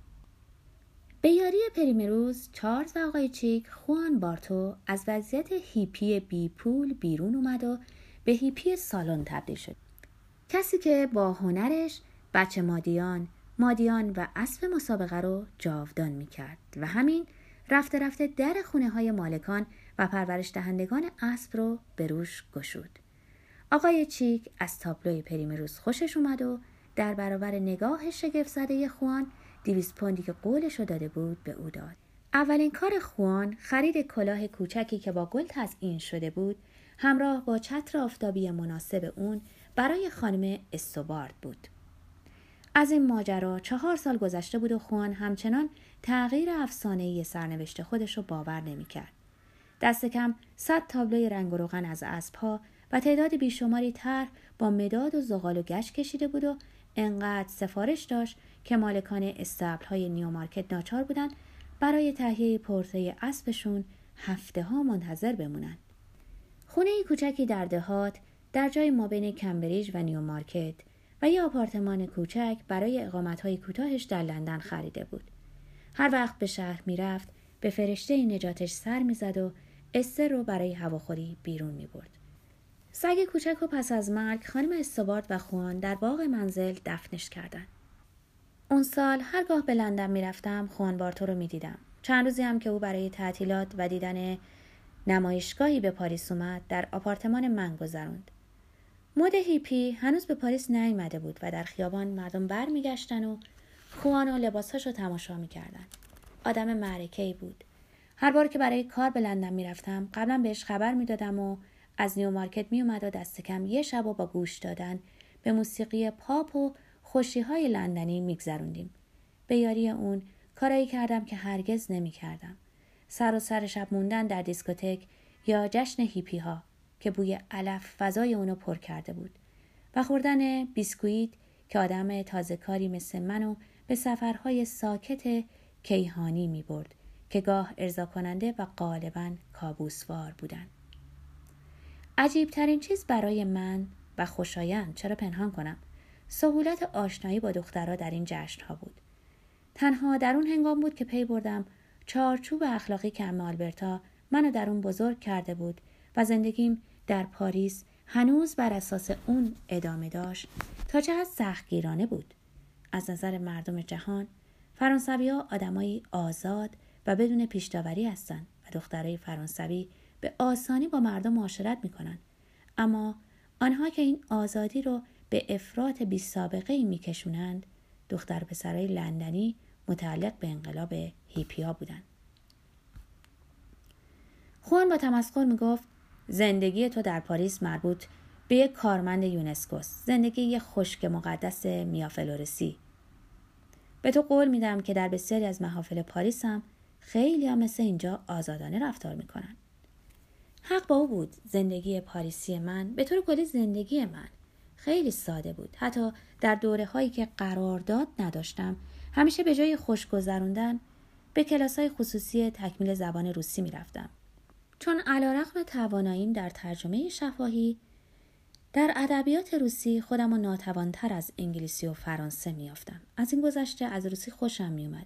به یاری پریمروز چارلز و آقای چیک خوان بارتو از وضعیت هیپی بی پول بیرون اومد و به هیپی سالن تبدیل شد کسی که با هنرش بچه مادیان مادیان و اسب مسابقه رو جاودان می کرد و همین رفته رفته در خونه های مالکان و پرورش دهندگان اسب رو به روش گشود. آقای چیک از تابلوی پریمروز خوشش اومد و در برابر نگاه شگفت زده خوان دیویس پوندی که قولش داده بود به او داد. اولین کار خوان خرید کلاه کوچکی که با گل تزئین شده بود همراه با چتر آفتابی مناسب اون برای خانم استوبارد بود. از این ماجرا چهار سال گذشته بود و خوان همچنان تغییر افسانه‌ای سرنوشت خودش رو باور نمی‌کرد. دست کم صد تابلوی رنگ و روغن از اسبها و تعداد بیشماری طرح با مداد و زغال و گشت کشیده بود و انقدر سفارش داشت که مالکان اصطبل های نیومارکت ناچار بودند برای تهیه پرتره اسبشون هفته ها منتظر بمونند. خونه کوچکی در دهات در جای مابین کمبریج و نیومارکت و یه آپارتمان کوچک برای های کوتاهش در لندن خریده بود. هر وقت به شهر می‌رفت به فرشته نجاتش سر می‌زد و استر رو برای هواخوری بیرون می برد. سگ کوچک رو پس از مرگ خانم استوبارد خوان در باغ منزل دفنش کردند. اون سال هرگاه به لندن می‌رفتم خوان بارتو رو می‌دیدم. چند روزی هم که او برای تعطیلات و دیدن نمایشگاهی به پاریس اومد در آپارتمان من گذروند. مد هیپی هنوز به پاریس نیامده بود و در خیابان مردم برمیگشتن و خوان و لباسهاش رو تماشا می‌کردن. آدم معرکه بود. هر بار که برای کار به لندن می‌رفتم قبلا بهش خبر می‌دادم و از نیو مارکت میومد و دست کم یه شب و با گوش دادن به موسیقی پاپ و خوشی های لندنی میگذروندیم. به یاری اون کارایی کردم که هرگز نمی‌کردم. سراسر شب موندن در دیسکوتک یا جشن هیپی ها که بوی علف فضای اونو پر کرده بود و خوردن بیسکویت که آدم تازه کاری مثل منو به سفرهای ساکت کیهانی می برد که گاه ارضا کننده و غالبا کابوسوار بودن. عجیب ترین چیز برای من و خوشایند چرا پنهان کنم سهولت آشنایی با دخترها در این جشن ها بود. تنها در اون هنگام بود که پی بردم چارچوب اخلاقی که ام آلبرتا منو در اون بزرگ کرده بود و زندگیم در پاریس هنوز بر اساس اون ادامه داشت تا چقدر سختگیرانه بود از نظر مردم جهان فرانسوی ها آدمایی آزاد و بدون پیشداوری هستند و دخترای فرانسوی به آسانی با مردم معاشرت می‌کنند اما آنها که این آزادی رو به افراط بی سابقه ای میکشونند. دختر پسرای لندنی متعلق به انقلاب هیپیا بودند. خوان با تمسخر می‌گفت زندگی تو در پاریس مربوط به یک کارمند یونسکوس زندگی یک خشک مقدس میافلورسی. به تو قول میدم که در بسیاری از محافل پاریس هم خیلی هم مثل اینجا آزادانه رفتار می‌کنن. حق با او بود زندگی پاریسی من به طور کلی زندگی من. خیلی ساده بود. حتی در دوره هایی که قرارداد نداشتم همیشه به جای خوش گذروندن به کلاس های خصوصی تکمیل زبان روسی می‌رفتم. چون علا رقم تواناییم در ترجمه شفاهی در ادبیات روسی خودم و ناتوانتر از انگلیسی و فرانسه میافتم از این گذشته از روسی خوشم میومد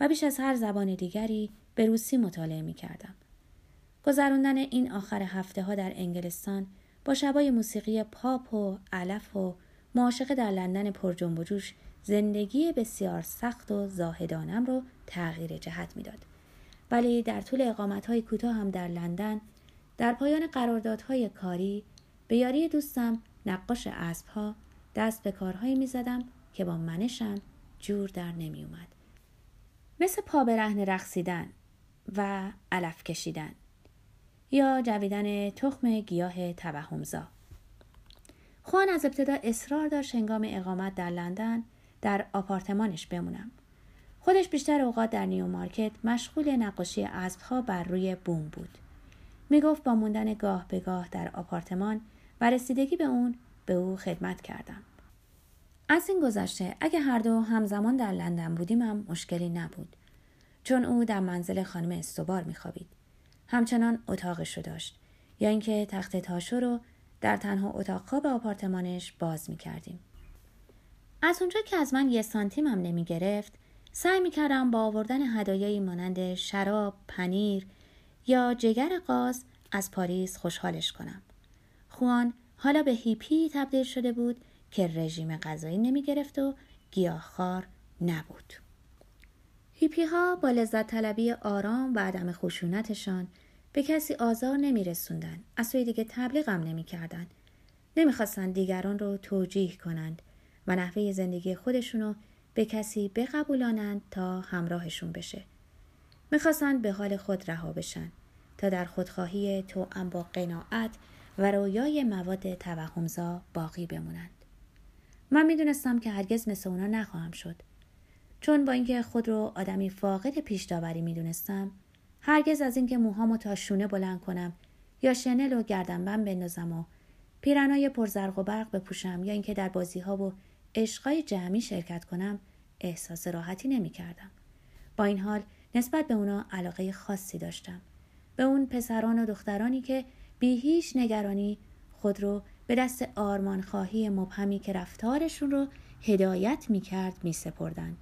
و بیش از هر زبان دیگری به روسی مطالعه می کردم. گذراندن این آخر هفته ها در انگلستان با شبای موسیقی پاپ و علف و معاشقه در لندن پر جنب و جوش زندگی بسیار سخت و زاهدانم رو تغییر جهت می‌داد. ولی در طول اقامت های کوتاه هم در لندن در پایان قراردادهای کاری به یاری دوستم نقاش اسب ها دست به کارهایی می زدم که با منشم جور در نمی اومد. مثل پا رهن رقصیدن و علف کشیدن یا جویدن تخم گیاه توهمزا. خوان از ابتدا اصرار داشت هنگام اقامت در لندن در آپارتمانش بمونم. خودش بیشتر اوقات در نیو مارکت مشغول نقاشی اسبها بر روی بوم بود. می گفت با موندن گاه به گاه در آپارتمان و رسیدگی به اون به او خدمت کردم. از این گذشته اگه هر دو همزمان در لندن بودیم هم مشکلی نبود. چون او در منزل خانم استوبار میخوابید. همچنان اتاقش رو داشت یا اینکه تخت تاشو رو در تنها اتاق خواب آپارتمانش باز می‌کردیم. از اونجا که از من یه سانتیم هم نمی گرفت سعی می کردم با آوردن هدایایی مانند شراب، پنیر یا جگر قاز از پاریس خوشحالش کنم. خوان حالا به هیپی تبدیل شده بود که رژیم غذایی نمی گرفت و گیاهخوار نبود. هیپی ها با لذت طلبی آرام و عدم خشونتشان به کسی آزار نمی. از سوی دیگه تبلیغم نمی کردن. نمی خواستن دیگران رو توجیه کنند و نحوه زندگی خودشونو به کسی بقبولانند تا همراهشون بشه. می‌خواستند به حال خود رها بشن تا در خودخواهی توأم با قناعت و رویای مواد توهمزا باقی بمونند. من می‌دونستم که هرگز مثل اونا نخواهم شد. چون با اینکه خود رو آدمی فاقد پیش داوری می‌دونستم هرگز از اینکه موهامو تا شونه بلند کنم یا شنل و گردنبند بندازم و پیرنای پرزرق و برق بپوشم یا اینکه در بازی ها و عشقای جمعی شرکت کنم احساس راحتی نمی کردم. با این حال نسبت به اونا علاقه خاصی داشتم. به اون پسران و دخترانی که بی هیچ نگرانی خود رو به دست آرمان خواهی مبهمی که رفتارشون رو هدایت می کرد می سپردند.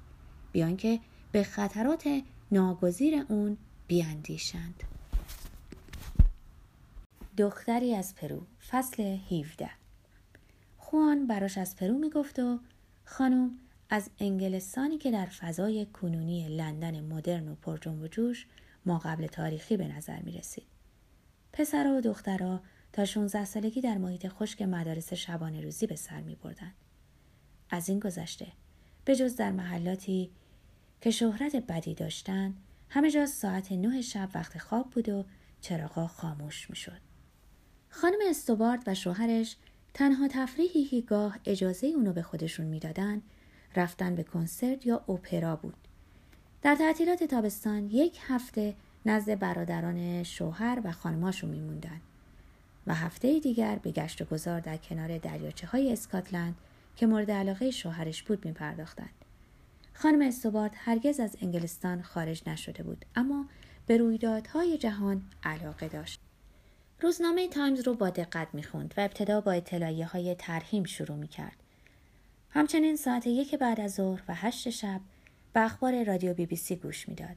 بیان که به خطرات ناگزیر اون بیاندیشند. دختری از پرو فصل 17 خوان براش از پرو می‌گفت و خانم از انگلستانی که در فضای کنونی لندن مدرن و پرجنب و جوش ما قبل تاریخی به نظر می رسید. پسرها و دخترها تا 16 سالگی در محیط خشک مدارس شبانه روزی به سر می بردن. از این گذشته به جز در محلاتی که شهرت بدی داشتن همه جا ساعت نه شب وقت خواب بود و چراغا خاموش می شد. خانم استوبارد و شوهرش تنها تفریحی که گاه اجازه اونو به خودشون می‌دادن رفتن به کنسرت یا اپرا بود. در تعطیلات تابستان یک هفته نزد برادران شوهر و خانماشون میموندن و هفته دیگر به گشت و گذار در کنار دریاچه های اسکاتلند که مورد علاقه شوهرش بود می خانم استوبارد هرگز از انگلستان خارج نشده بود اما به رویدادهای جهان علاقه داشت. روزنامه تایمز رو با دقت می‌خوند و ابتدا با اطلاعیه های ترحیم شروع می‌کرد. همچنین ساعت یک بعد از ظهر و هشت شب به اخبار رادیو بی بی سی گوش می‌داد.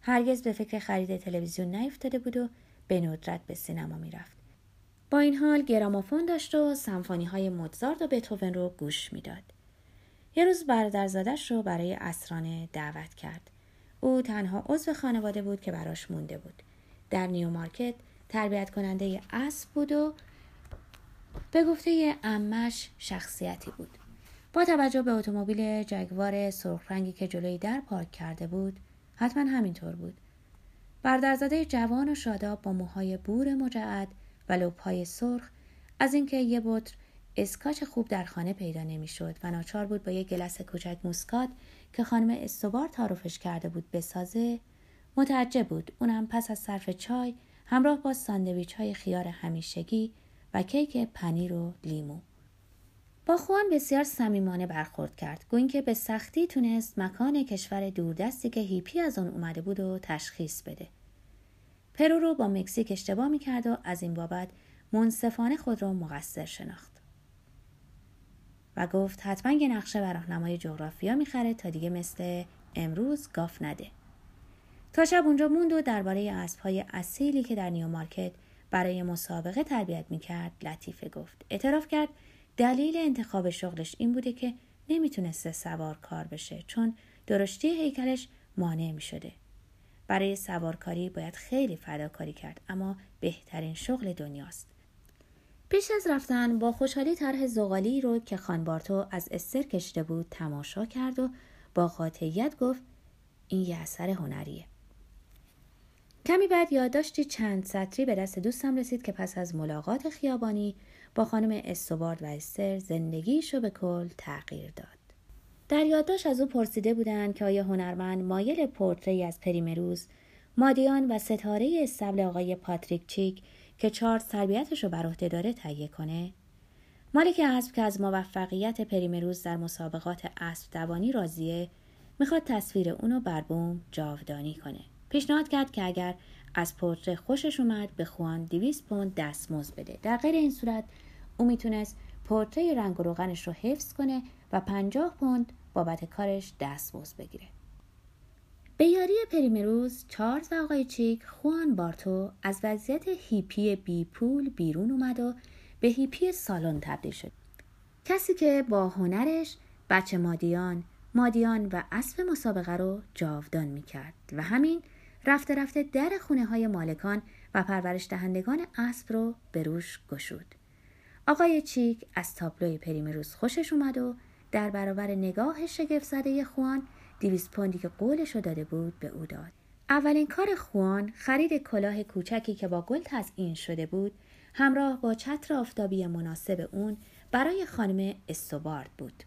هرگز به فکر خرید تلویزیون نیفتاده بود و به ندرت به سینما می‌رفت. با این حال گرامافون داشت و سمفونی های موزارت و بتوون رو گوش می‌داد. یه روز برادرزادش رو برای عصرانه دعوت کرد. او تنها عضو خانواده بود که براش مونده بود. در نیو مارکت تربیت کننده اسب بود و به گفته عمه‌ش شخصیتی بود. با توجه به اتومبیل جگوار سرخ رنگی که جلوی در پارک کرده بود حتما همینطور بود برادرزاده جوان و شاداب با موهای بور مجعد و لبهای سرخ از اینکه یه بطر اسکاچ خوب در خانه پیدا نمی‌شد و ناچار بود با یک گیلاس کوچک موسکات که خانم استوبارد تعارفش کرده بود بسازه متعجب بود. اونم پس از صرف چای همراه با ساندویچ های خیار همیشگی و کیک پنیر و لیمو. با خوان بسیار صمیمانه برخورد کرد. گو اینکه به سختی تونست مکان کشور دوردستی که هیپی از آن اومده بود و تشخیص بده. پرو رو با مکزیک اشتباه می‌کرد و از این بابت منصفانه خود را مقصر شناخت. و گفت حتما یه نقشه و راهنمای جغرافیا می‌خره تا دیگه مثل امروز گاف نده. تا شب اونجا موند و درباره اسبهای اصیلی که در نیومارکت برای مسابقه تربیت می‌کرد لطیفه گفت. اعتراف کرد دلیل انتخاب شغلش این بوده که نمی‌تونسته سوار کار بشه چون درشتی هیکلش مانع می‌شده. برای سوارکاری باید خیلی فداکاری کرد اما بهترین شغل دنیاست. پیش از رفتن با خوشحالی طرح زغالی رو که خانبارتو از استر کشیده بود تماشا کرد و با قاطعیت گفت این یه اثر هنریه کمی بعد یادداشتی چند سطری به دست دوستم رسید که پس از ملاقات خیابانی با خانم استوبارد و استر زندگیشو به کل تغییر داد. در یادداشت از او پرسیده بودند که آیا هنرمند مایل پورتری از پریمروز مادیان و ستاره استبل آقای پاتریک چیک که چارت تربیتش رو بر عهده داره تهیه کنه. مالک اسب که از موفقیت پریمروز در مسابقات اسب دوانی راضیه می‌خواد تصویر اونو بر بوم جاودانی کنه. پیشنهاد کرد که اگر از پورتره خوشش اومد به خوان 200 پوند دستمزد بده. در غیر این صورت او می‌تونست پورتره رنگ و روغنش رو حفظ کنه و 50 پوند بابت کارش دستمزد بگیره. به یاری پریمروز چارلز و آقای چیک خوان بارتو از وضعیت هیپی بی پول بیرون اومد و به هیپی سالن تبدیل شد کسی که با هنرش بچه مادیان مادیان و اسب مسابقه رو جاودان می کرد و همین رفته رفته در خونه های مالکان و پرورش دهندگان اسب رو به روش گشود. آقای چیک از تابلوی پریمروز خوشش اومد و در برابر نگاه شگفت زده خوان دیویس پوندی که قولش رو داده بود به او داد. اولین کار خوان خرید کلاه کوچکی که با گل تزئین شده بود همراه با چتر آفتابی مناسب اون برای خانم استوبارد بود.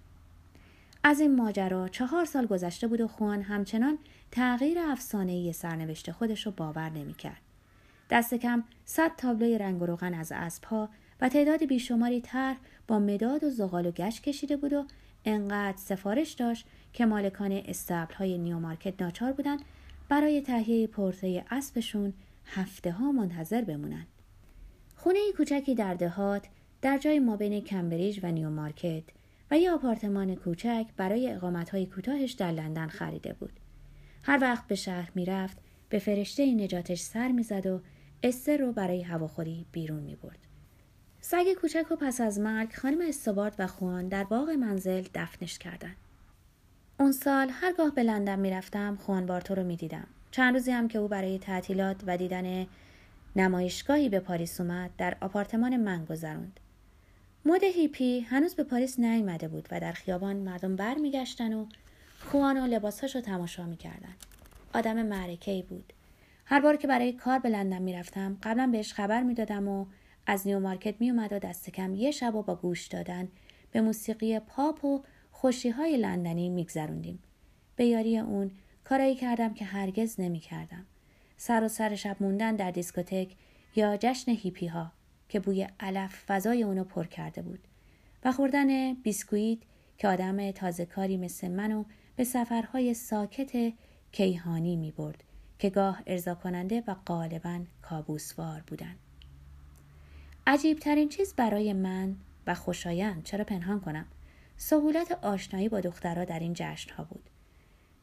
از این ماجرا چهار سال گذشته بود و خوان همچنان تغییر افسانه‌ای سرنوشت خودش رو باور نمی‌کرد. دست کم صد تابلوی رنگ و روغن از اسبها و تعداد بیشماری طرح با مداد و زغال و گشت کشیده بود و انقدر سفارش داشت که مالکان اصطبل های نیومارکت ناچار بودند برای تهیه پرتره اسبشون هفته ها منتظر بمونن. خونه کوچکی در دهات در جای مابین کمبریج و نیومارکت و یه آپارتمان کوچک برای های کوتاهش در لندن خریده بود. هر وقت به شهر می‌رفت به فرشته نجاتش سر می‌زد و استر رو برای هواخوری بیرون می برد. سگ کوچک و پس از مرگ خانم استوبارد و خوان در باغ منزل دفنش کردند. اون سال هرگاه به لندن می‌رفتم خوان بارتو رو می‌دیدم. چند روزی هم که او برای تعطیلات و دیدن نمایشگاهی به پاریس اومد در آپارتمان من گذروند. مد هیپی هنوز به پاریس نیامده بود و در خیابان مردم برمیگشتن و خوان و لباسهاش رو تماشا می‌کردن. آدم معرکه بود. هر بار که برای کار به لندن می‌رفتم قبلا بهش خبر می‌دادم و از نیو مارکت می اومد و دست کم یه شب و با گوش دادن به موسیقی پاپ و خوشی های لندنی میگذروندیم. به یاری اون کارایی کردم که هرگز نمی کردم. سرتاسر شب موندن در دیسکوتک یا جشن هیپی ها که بوی علف فضای اونو پر کرده بود و خوردن بیسکویت که آدم تازه کاری مثل منو به سفرهای ساکت کیهانی می برد که گاه ارضا کننده و غالبا کابوسوار بودند. عجیب ترین چیز برای من و خوشایند چرا پنهان کنم؟ سهولت آشنایی با دخترها در این جشن ها بود.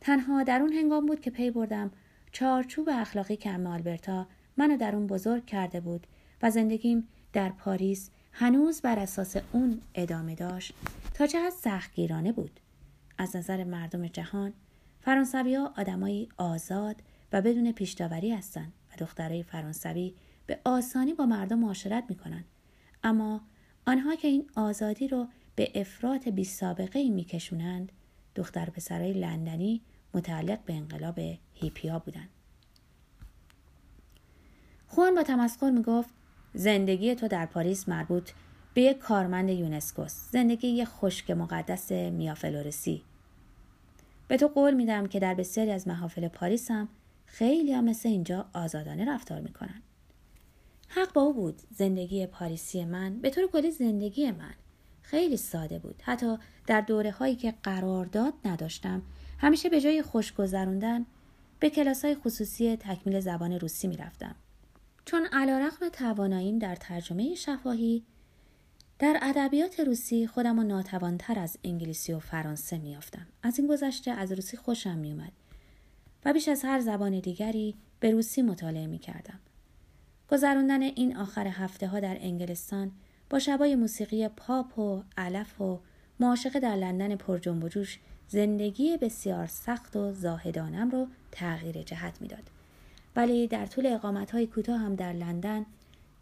تنها در اون هنگام بود که پی بردم چارچوب اخلاقی که ام آلبرتا منو در اون بزرگ کرده بود و زندگیم در پاریس هنوز بر اساس اون ادامه داشت تا چقدر سختگیرانه بود. از نظر مردم جهان فرانسوی ها آدمایی آزاد و بدون پیشداوری هستند و دخترای فرانسوی به آسانی با مردم معاشرت می‌کنن. اما آنها که این آزادی رو به افراط بی سابقه ای میکشونند دختر پسرای لندنی متعلق به انقلاب هیپیا بودند. خوان با تمسخر می‌گفت زندگی تو در پاریس مربوط به یک کارمند یونسکوس زندگی یک خشک مقدس میافلورسی. به تو قول میدم که در بسیاری از محافل پاریس هم خیلی هم مثل اینجا آزادانه رفتار می‌کنن. حق با او بود. زندگی پاریسی من به طور کلی زندگی من خیلی ساده بود. حتی در دوره هایی که قرارداد نداشتم همیشه به جای خوش گذروندن به کلاس های خصوصی تکمیل زبان روسی می‌رفتم. چون علا رقم تواناییم در ترجمه شفاهی در ادبیات روسی خودم و ناتوانتر از انگلیسی و فرانسه میافتم از این گذشته از روسی خوشم میومد و بیش از هر زبان دیگری به روسی مطالعه می کردم. گذراندن این آخر هفته ها در انگلستان با شبای موسیقی پاپ و علف و معاشقه در لندن پر جنب و جوش زندگی بسیار سخت و زاهدانم رو تغییر جهت می‌داد. ولی در طول اقامت های کوتاه هم در لندن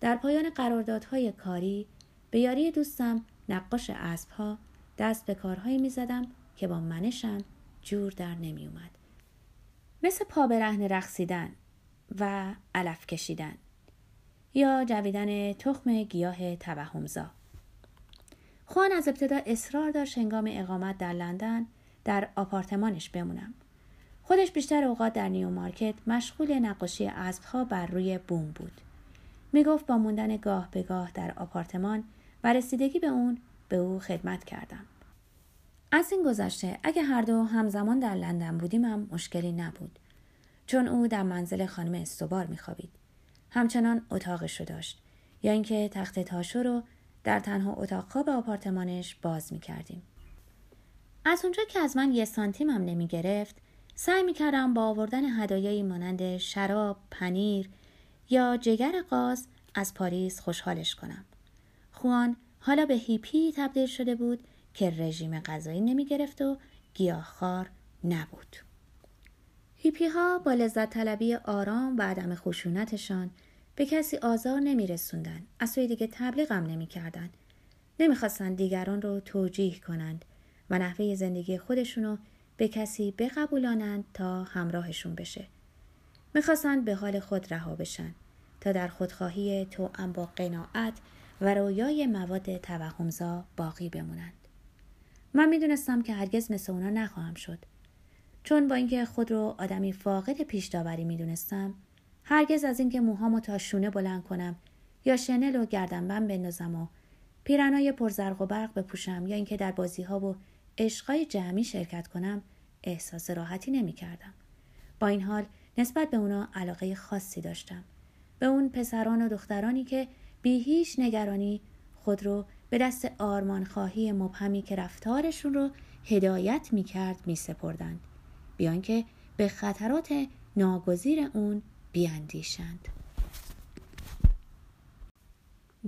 در پایان قراردادهای کاری به یاری دوستم نقاش اسب ها دست به کارهایی می زدم که با منشم جور در نمی اومد. مثل پا رهن رقصیدن و علف کشیدن یا جویدن تخم گیاه توهمزا. خوان از ابتدا اصرار داشت هنگام اقامت در لندن در آپارتمانش بمونم. خودش بیشتر اوقات در نیو مارکت مشغول نقاشی اسبها بر روی بوم بود. می گفت با موندن گاه به گاه در آپارتمان و رسیدگی به اون به او خدمت کردم. از این گذشته اگه هر دو همزمان در لندن بودیم هم مشکلی نبود. چون او در منزل خانم استوبار میخوابید. همچنان اتاقش رو داشت یا اینکه تخت تاشو رو در تنها اتاق خواب آپارتمانش باز می کردیم. از اونجا که از من یه سانتیم هم نمی گرفت سعی می کردم با آوردن هدایایی مانند شراب، پنیر یا جگر قاز از پاریس خوشحالش کنم. خوان حالا به هیپی تبدیل شده بود که رژیم غذایی نمی گرفت و گیاهخوار نبود. هیپی ها با لذت طلبی آرام و عدم خشونتشان به کسی آزار نمی رسوندن. از سوی دیگه تبلیغم نمی کردن. نمی خواستن دیگران رو توجیه کنند و نحوه زندگی خودشونو به کسی بقبولانند تا همراهشون بشه. می‌خواستند به حال خود رها بشن تا در خودخواهی توأم با قناعت و رویای مواد توهمزا باقی بمونند. من می‌دونستم که هرگز مثل اونا نخواهم شد. چون با اینکه خود رو آدمی فاقد پیش داوری می‌دونستم هرگز از اینکه موهامو تا شونه بلند کنم یا شنل و گردنبند بندازم و پیرنای پرزرق و برق بپوشم یا اینکه در بازی ها و عشقای جمعی شرکت کنم احساس راحتی نمی کردم. با این حال نسبت به اونا علاقه خاصی داشتم. به اون پسران و دخترانی که بی هیچ نگرانی خود رو به دست آرمان خواهی مبهمی که رفتارشون رو هدایت می کرد می سپردند. بیان که به خطرات ناگزیر اون بیاندیشند.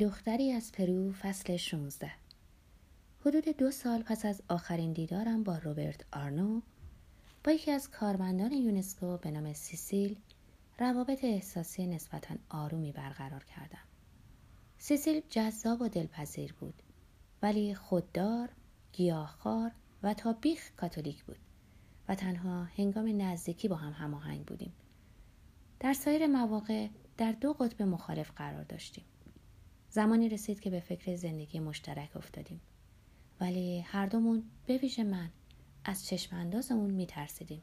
دختری از پرو فصل 16 حدود دو سال پس از آخرین دیدارم با روبرت آرنو با یکی از کارمندان یونسکو به نام سیسیل روابط احساسی نسبتا آرومی برقرار کردم. سیسیل جذاب و دلپذیر بود ولی خوددار، گیاهخوار و تا بیخ کاتولیک بود. و تنها هنگام نزدیکی با هم هماهنگ بودیم. در سایر مواقع در دو قطب مخالف قرار داشتیم. زمانی رسید که به فکر زندگی مشترک افتادیم. ولی هر دومون به ویژه من از چشم اندازمون می ترسیدیم.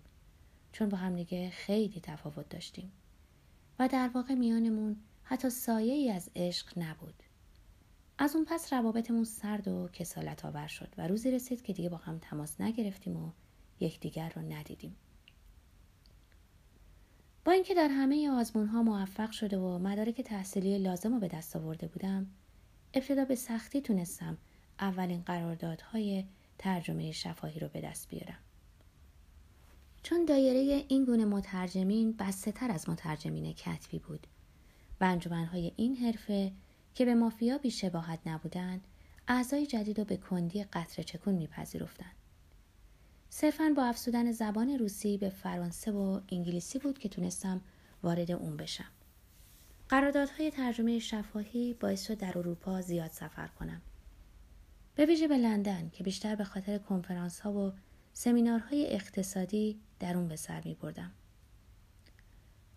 چون با همدیگه خیلی تفاوت داشتیم. و در واقع میانمون حتی سایه ای از عشق نبود. از اون پس روابطمون سرد و کسالت آور شد و روزی رسید که دیگه با هم تماس نگرفتیم و یکدیگر را ندیدیم. با اینکه در همه آزمون ها موفق شده و مدارک تحصیلی لازم رو به دست آورده بودم ابتدا به سختی تونستم اولین قراردادهای ترجمه شفاهی رو به دست بیارم. چون دایره این گونه مترجمین بسته تر از مترجمین کتبی بود و انجمنهای این حرفه که به مافیا بیشباهت نبودند اعضای جدید رو به کندی قطر چکون میپذیرفتند. صرفا با افزودن زبان روسی به فرانسه و انگلیسی بود که تونستم وارد اون بشم. قراردادهای ترجمه شفاهی باعث شد در اروپا زیاد سفر کنم. به ویژه به لندن که بیشتر به خاطر کنفرانس ها و سمینارهای اقتصادی در اون به سر می بردم.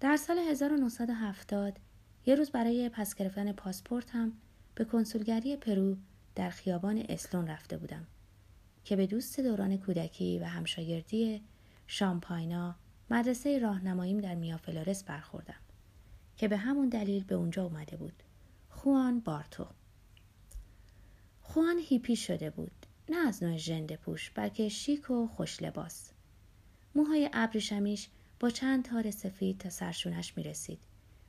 در سال 1970 یه روز برای پس گرفتن پاسپورت هم به کنسولگری پرو در خیابان اسلون رفته بودم. که به دوست دوران کودکی و همشاگردی شامپاینا مدرسه راهنماییم در میافلارس برخوردم که به همون دلیل به اونجا اومده بود. خوان بارتو. خوان هیپی شده بود. نه از نوع ژنده پوش بلکه شیک و خوش لباس. موهای ابریشمیش با چند تار سفید تا سرشونش می رسید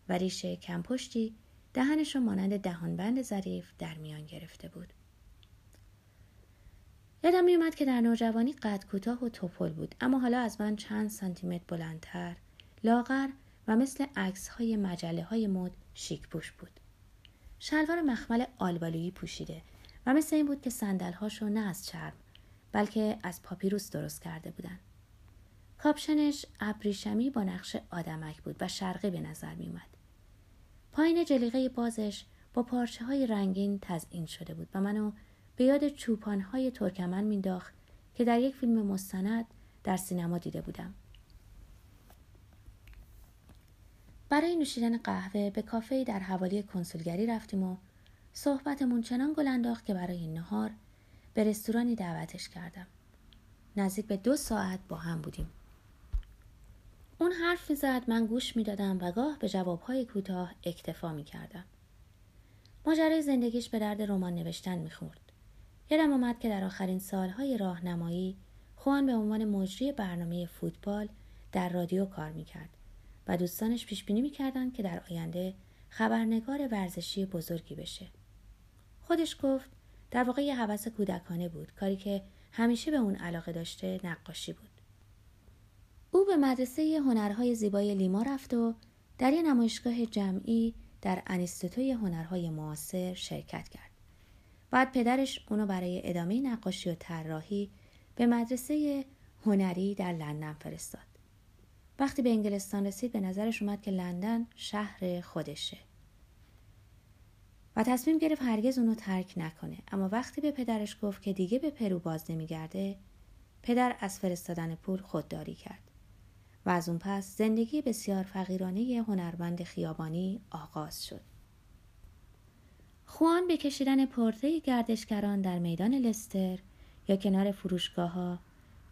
و ریشه کمپشتی دهنش مانند دهانبند ظریف در میان گرفته بود. یادم میومد که در نوجوانی قد کوتاه و توپل بود اما حالا از من چند سانتیمتر بلندتر لاغر و مثل عکس های مجله های مد شیک پوش بود. شلوار مخمل آلبالویی پوشیده و مثل این بود که سندل هاشو نه از چرم بلکه از پاپیروس درست کرده بودن. کاپشنش ابریشمی با نقش آدمک بود و شرقی به نظر می اومد. پایین جلیقه بازش با پارچه های رنگین تزئین شده بود و منو به یاد چوپان های ترکمن مینداخت که در یک فیلم مستند در سینما دیده بودم. برای نوشیدن قهوه به کافه در حوالی کنسولگری رفتیم و صحبتمون چنان گل انداخت که برای نهار به رستورانی دعوتش کردم. نزدیک به دو ساعت با هم بودیم. اون حرف زد من گوش می‌دادم و گاه به جوابهای کوتاه اکتفا می کردم. ماجرای زندگیش به درد رمان نوشتن می‌خورد. یادم آمد که در آخرین سالهای راهنمایی خوان به عنوان مجری برنامه فوتبال در رادیو کار می‌کرد و دوستانش پیش بینی می‌کردند که در آینده خبرنگار ورزشی بزرگی بشه. خودش گفت در واقع یه حوث کودکانه بود کاری که همیشه به اون علاقه داشته نقاشی بود. او به مدرسه هنرهای زیبای لیما رفت و در یه نمایشگاه جمعی در انیستوتوی هنرهای معاصر شرکت کرد. بعد پدرش اونو برای ادامه نقاشی و طراحی به مدرسه هنری در لندن فرستاد. وقتی به انگلستان رسید به نظرش اومد که لندن شهر خودشه. و تصمیم گرفت هرگز اونو ترک نکنه اما وقتی به پدرش گفت که دیگه به پرو باز نمیگرده پدر از فرستادن پول خودداری کرد و از اون پس زندگی بسیار فقیرانه هنرمند خیابانی آغاز شد. خوان به کشیدن پرده گردشگران در میدان لستر یا کنار فروشگاه ها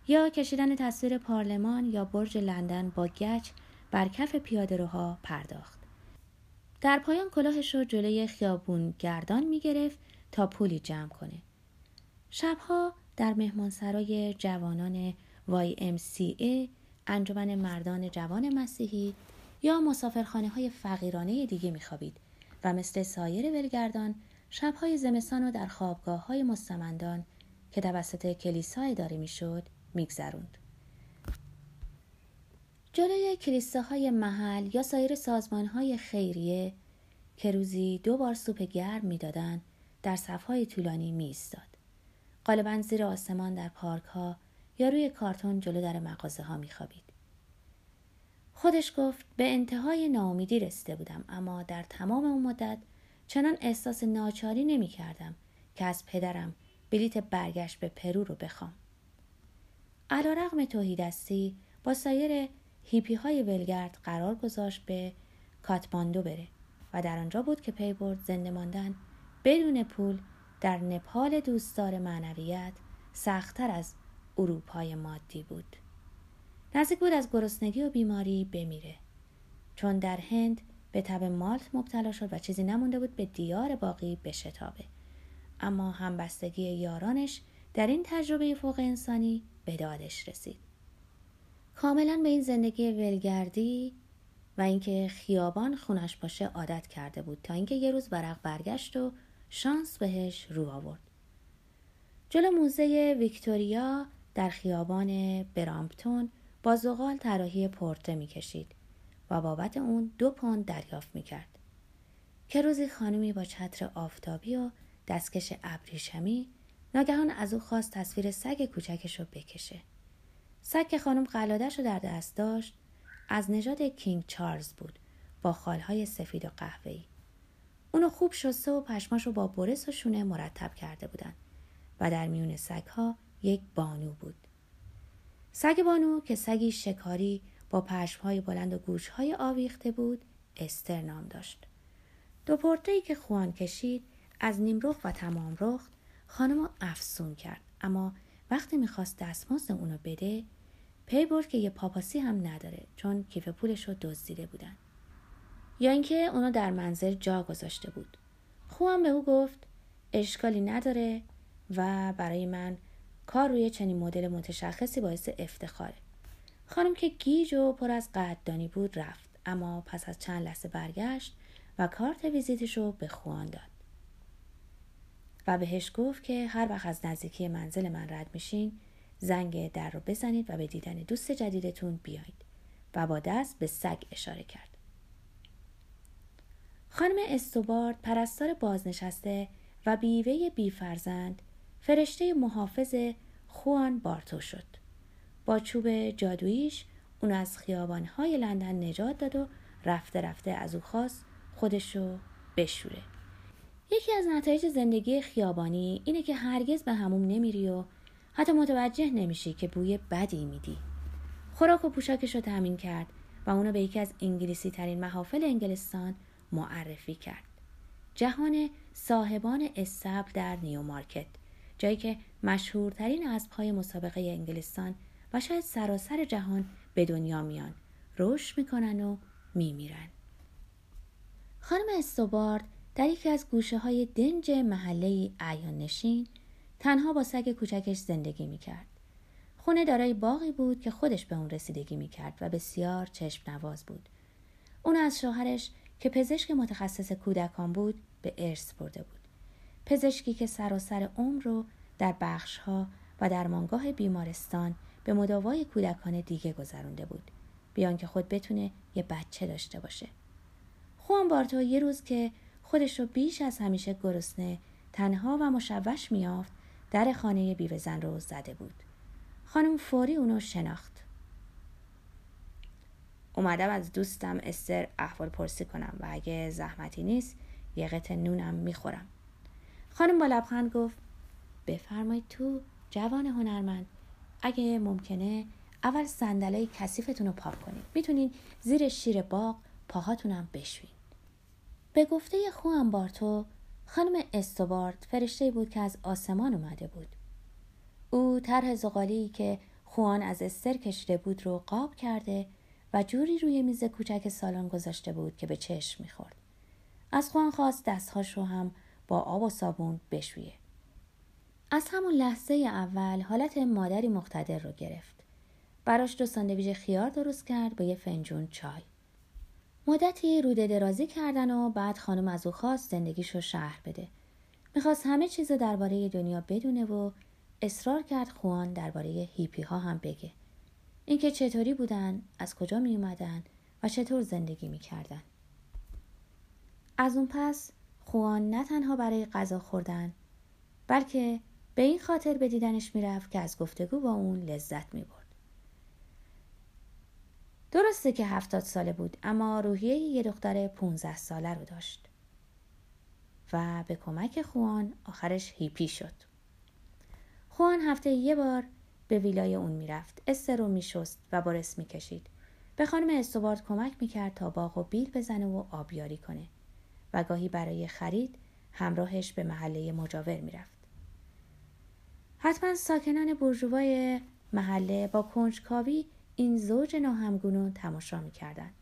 یا کشیدن تصویر پارلمان یا برج لندن با گچ بر کف پیاده روها پرداخت. در پایان کلاهش رو جلوی خیابون گردان می گرفت تا پولی جمع کنه. شبها در مهمانسرای جوانان YMCA انجمن مردان جوان مسیحی یا مسافرخانه های فقیرانه دیگه میخوابید مثل سایر ولگردان شبهای زمستان و در خوابگاه های مستمندان که توسط کلیسا اداره می‌شد میگذروند. جلوی کلیساهای محل یا سایر سازمانهای خیریه که روزی دو بار سوپ گرم می‌دادند در صفهای طولانی می ایستاد. غالبا زیر آسمان در پارک ها یا روی کارتون جلو در مغازه ها می خوابید. خودش گفت به انتهای ناامیدی رسیده بودم اما در تمام اون مدت چنان احساس ناچاری نمی کردم که از پدرم بلیت برگشت به پرو رو بخوام. علی رغم تهیدستی با سایر هیپی های ولگرد قرار گذاشت به کاتماندو بره و در آنجا بود که پی برد زنده ماندن بدون پول در نپال دوستدار معنویت سختتر از اروپای مادی بود. نزدیک بود از گرسنگی و بیماری بمیره. چون در هند به تب مالت مبتلا شد و چیزی نمونده بود به دیار باقی بشتابه. اما همبستگی یارانش در این تجربه فوق انسانی به دادش رسید. کاملا به این زندگی ولگردی و اینکه خیابان خونش باشه عادت کرده بود تا اینکه یه روز ورق برگشت و شانس بهش رو آورد. جلو موزه ویکتوریا در خیابان برامپتون با زغال طراحی پرته می‌کشید و بابت اون دو پوند دریافت می‌کرد. که روزی خانمی با چتر آفتابی و دستکش ابریشمی ناگهان از او خواست تصویر سگ کوچکش رو بکشه. سگ که خانم قلادش رو در دست داشت از نژاد کینگ چارلز بود با خالهای سفید و قهوه‌ای. اونو خوب شسته و پشماش رو با برس و شونه مرتب کرده بودن و در میون سگها یک بانو بود. سگ بانو که سگی شکاری با پشمهای بلند و گوشهای آویخته بود استر نام داشت. دو پرتهی که خوان کشید از نیمرخ و تمام رخت خانم افسون کرد. اما وقتی می‌خواست دستمزد اونو بده پی برد که یه پاپاسی هم نداره چون کیف پولش رو دزدیده بودن. یا اینکه اونو در منزل جا گذاشته بود. خوان به او گفت اشکالی نداره و برای من کار روی چنین مدل متشخصی باعث افتخاره. خانم که گیج و پر از قدردانی بود رفت اما پس از چند لحظه برگشت و کارت ویزیتش رو به خوان داد. و بهش گفت که هر وقت از نزدیکی منزل من رد میشین زنگ در رو بزنید و به دیدن دوست جدیدتون بیایید و با دست به سگ اشاره کرد. خانم استوبارد پرستار بازنشسته و بیوه بیفرزند فرشته محافظ خوان بارتو شد. با چوب جادویش اون از خیابانهای لندن نجات داد و رفته رفته از او خواست خودشو بشوره. یکی از نتایج زندگی خیابانی اینه که هرگز به هموم نمیری و حتی متوجه نمیشی که بوی بدی میدی. خوراک و پوشاکش رو تامین کرد و اونو به یکی از انگلیسی ترین محافل انگلستان معرفی کرد. جهان صاحبان استبل در نیو مارکت جایی که مشهورترین اسبهای مسابقه انگلستان و شاید سراسر جهان به دنیا میان رشد می‌کنن و میمیرن خانم استوبارد در یکی از گوشه های دنج محله ایان نشین تنها با سگ کوچکش زندگی می‌کرد. خونه دارای باقی بود که خودش به اون رسیدگی می‌کرد و بسیار چشم نواز بود. اون از شوهرش که پزشک متخصص کودکان بود به ارث برده بود. پزشکی که سراسر عمر رو در بخشها و در مانگاه بیمارستان به مداوای کودکان دیگه گذرونده بود. بیان که خود بتونه یه بچه داشته باشه. خوان بارتو یه روز که خودش رو بیش از همیشه گرسنه تنها و مشوش میافت در خانه بیوه زن رو زده بود. خانم فوری اونو شناخت. اومدم از دوستم استر احوال پرسی کنم و اگه زحمتی نیست یه قطع نونم می‌خورم. خانم با لبخند گفت بفرمایید تو جوان هنرمند. اگه ممکنه اول صندله کثیفتون رو پاک کنید می‌تونید زیر شیر باغ پاهاتونم بشوین. به گفته خوان بارتو خانم استوبارد فرشته بود که از آسمان اومده بود. او طرح زغالی که خوان از استر کشیده بود رو قاب کرده و جوری روی میز کوچک سالن گذاشته بود که به چشم می‌خورد. از خوان خواست دستهاش رو هم با آب و صابون بشویه از همون لحظه اول حالت مادری مقتدر رو گرفت براش دو ساندویژ خیار درست کرد با یه فنجون چای مدتی روده درازی کردن و بعد خانم از او خواست زندگیش شهر بده. می‌خواست همه چیز درباره دنیا بدونه و اصرار کرد خوان درباره هیپی ها هم بگه. اینکه چطوری بودن، از کجا می اومدن و چطور زندگی می‌کردن. از اون پس خوان نه تنها برای غذا خوردن بلکه به این خاطر به دیدنش می‌رفت که از گفتگو با اون لذت می‌برد. درسته که هفتاد ساله بود اما روحیه یه دختر 15 ساله رو داشت. و به کمک خوان آخرش هیپی شد. خوان هفته یه بار به ویلای اون می‌رفت. استر رو میشست و بارس می‌کشید به خانم استوارد کمک می‌کرد تا باغ و بیل بزنه و آبیاری کنه. و گاهی برای خرید همراهش به محله مجاور می‌رفت. حتما ساکنان برجوای محله با کنجکاوی این زوج ناهمگونو تماشا می‌کردند.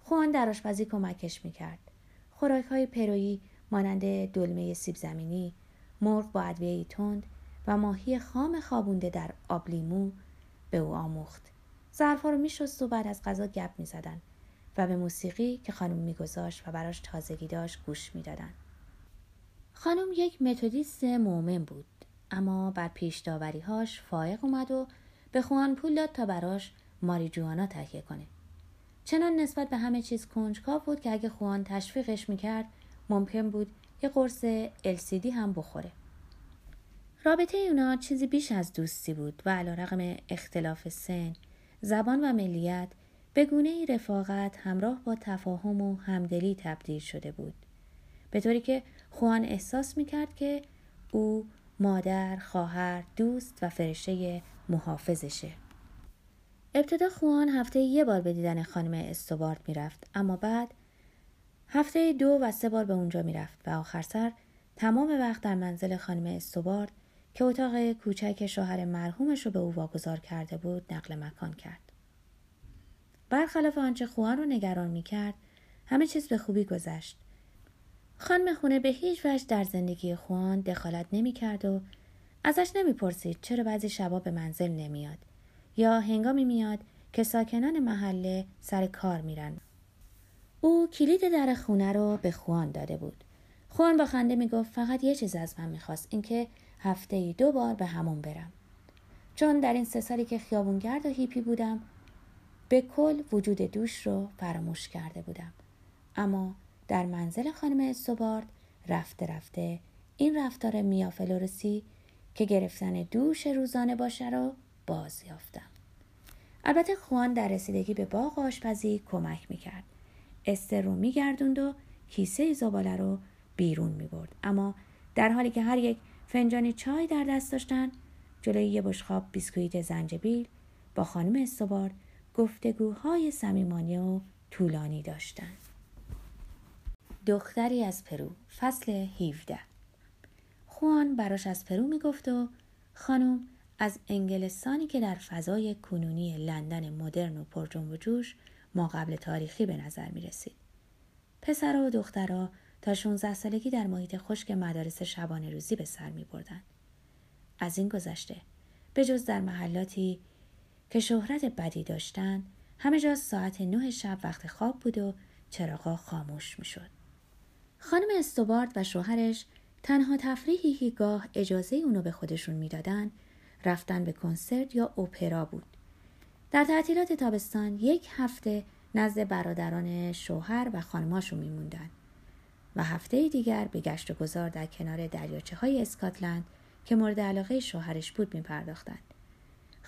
خوان در آشپزی کمکش می‌کرد. خوراک های پرویی مانند دلمه سیب زمینی مرغ با ادویه تند و ماهی خام خوابونده در آبلیمو به او آموخت. ظرفها رو میشست و بعد از غذا گپ می‌زدند. و به موسیقی که خانم میگذاشت و براش تازگی داشت گوش می‌دادند خانم یک متودیست مؤمن بود اما بر پیش داوریهاش فائق اومد و به خوان پول داد تا براش ماریجوانا تهیه کنه. چنان نسبت به همه چیز کنجکاو بود که اگه خوان تشویقش می‌کرد ممکن بود یه قرص LCD هم بخوره. رابطه اونا چیزی بیش از دوستی بود و علا رقم اختلاف سن زبان و ملیت به گونه رفاقت همراه با تفاهم و همدلی تبدیل شده بود به طوری که خوان احساس می‌کرد که او مادر، خواهر، دوست و فرشته محافظشه. ابتدا خوان هفته یه بار به دیدن خانم استوبارد می‌رفت اما بعد هفته دو و سه بار به اونجا می‌رفت و آخر سر تمام وقت در منزل خانم استوبارد که اتاق کوچک شوهر مرحومش رو به او واگذار کرده بود نقل مکان کرد. برخلاف آنچه خوان رو نگران می‌کرد همه چیز به خوبی گذشت خانم خونه به هیچ وجه در زندگی خوان دخالت نمی کرد و ازش نمی‌پرسید چرا بعضی شبا به منزل نمیاد یا هنگامی میاد که ساکنان محله سر کار میرن. او کلید در خونه رو به خوان داده بود. خوان با خنده می‌گفت فقط یه چیز از من می‌خواست اینکه هفته ای دو بار به همون برم. چون در این سه سالی که خیابونگرد و هیپی بودم به کل وجود دوش رو فراموش کرده بودم. اما در منزل خانم استوبارد رفته رفته این رفتار میافلورسی که گرفتن دوش روزانه باشه رو باز یافتم. البته خوان در رسیدگی به باغ آشپزی کمک می‌کرد. استر رو میگردوند و کیسه زباله رو بیرون می‌برد. اما در حالی که هر یک فنجانی چای در دست داشتن جلوی یه بشقاب بیسکویت زنجبیل با خانم استوبارد گفتگوهای صمیمانه و طولانی داشتند. دختری از پرو فصل 17 خوان براش از پرو می‌گفت و خانم از انگلستانی که در فضای کنونی لندن مدرن و پرجنب و جوش ما قبل تاریخی به نظر می رسید. پسر و دخترها تا 16 سالگی در محیط خشک مدارس شبانه روزی به سر می بردن. از این گذشته به جز در محلاتی که شهرت بدی داشتند همه جا ساعت نه شب وقت خواب بود و چراغا خاموش می شد. خانم استوبارد و شوهرش تنها تفریحی که گاه اجازه اونو به خودشون می‌دادن رفتن به کنسرت یا اپرا بود. در تعطیلات تابستان یک هفته نزد برادران شوهر و خانماشون میموندن و هفته دیگر به گشت و گذار در کنار دریاچه های اسکاتلند که مورد علاقه شوهرش بود می پرداختن.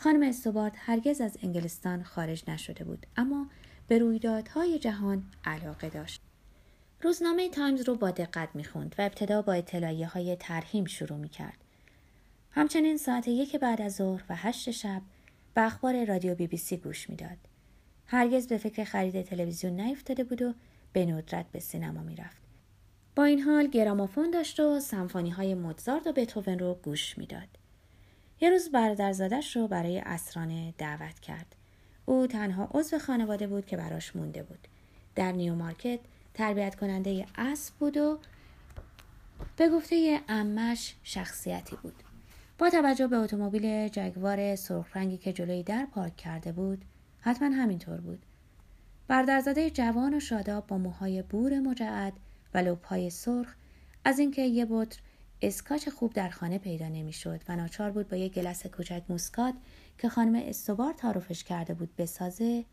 خانم استوبارد هرگز از انگلستان خارج نشده بود اما به رویدادهای جهان علاقه داشت. روزنامه تایمز رو با دقت می‌خوند و ابتدا با اطلاعیه های ترحیم شروع می‌کرد. همچنین ساعت یک بعد از ظهر و هشت شب به اخبار رادیو بی بی سی گوش می‌داد. هرگز به فکر خرید تلویزیون نیفتاده بود و به ندرت به سینما می‌رفت. با این حال گرامافون داشت و سمفانی های موزارت و بتوون رو گوش می‌داد. یه روز برادرزادش رو برای اسرانه دعوت کرد. او تنها عضو خانواده بود که براش مونده بود. در نیو مارکت تربیت کننده اسب بود و به گفته امش شخصیتی بود. با توجه به اتومبیل جگوار سرخ رنگی که جلوی در پارک کرده بود، حتما همینطور بود. برادرزاده جوان و شاداب با موهای بور مجعد و لبهای سرخ از اینکه یه بطر اسکاچ خوب در خانه پیدا نمی‌شد و ناچار بود با یک گیلاس کوچک موسکات که خانم استوبارد تعارفش کرده بود بسازه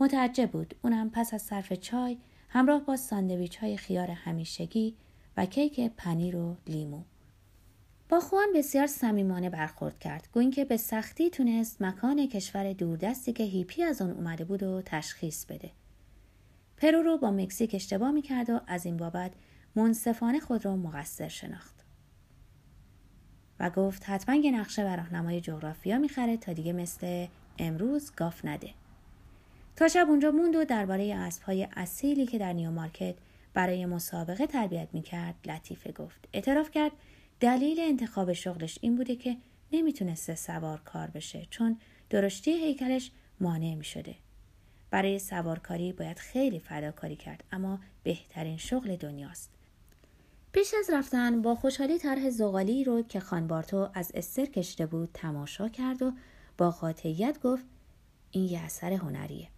متعجب بود اونم پس از صرف چای همراه با ساندویچ های خیار همیشگی و کیک پنیر و لیمو. با خوان بسیار صمیمانه برخورد کرد گو اینکه به سختی تونست مکان کشور دوردستی که هیپی از آن اومده بود و تشخیص بده. پرو رو با مکزیک اشتباه می‌کرد و از این بابت منصفانه خود را مقصر شناخت. و گفت حتما یه نقشه و راهنمای جغرافیا می‌خره تا دیگه مثل امروز گاف نده. تا شب اونجا موند و درباره اسبهای اصیلی که در نیو مارکت برای مسابقه تربیت می‌کرد لطیفه گفت. اعتراف کرد دلیل انتخاب شغلش این بوده که نمی‌تونسته سوار کار بشه چون درشتی هیکلش مانع می‌شده. برای سوارکاری باید خیلی فداکاری کرد اما بهترین شغل دنیاست. پیش از رفتن با خوشحالی طرح زغالی رو که خانبارتو از استر کشته بود تماشا کرد و با قاطعیت گفت این یه اثر هنریه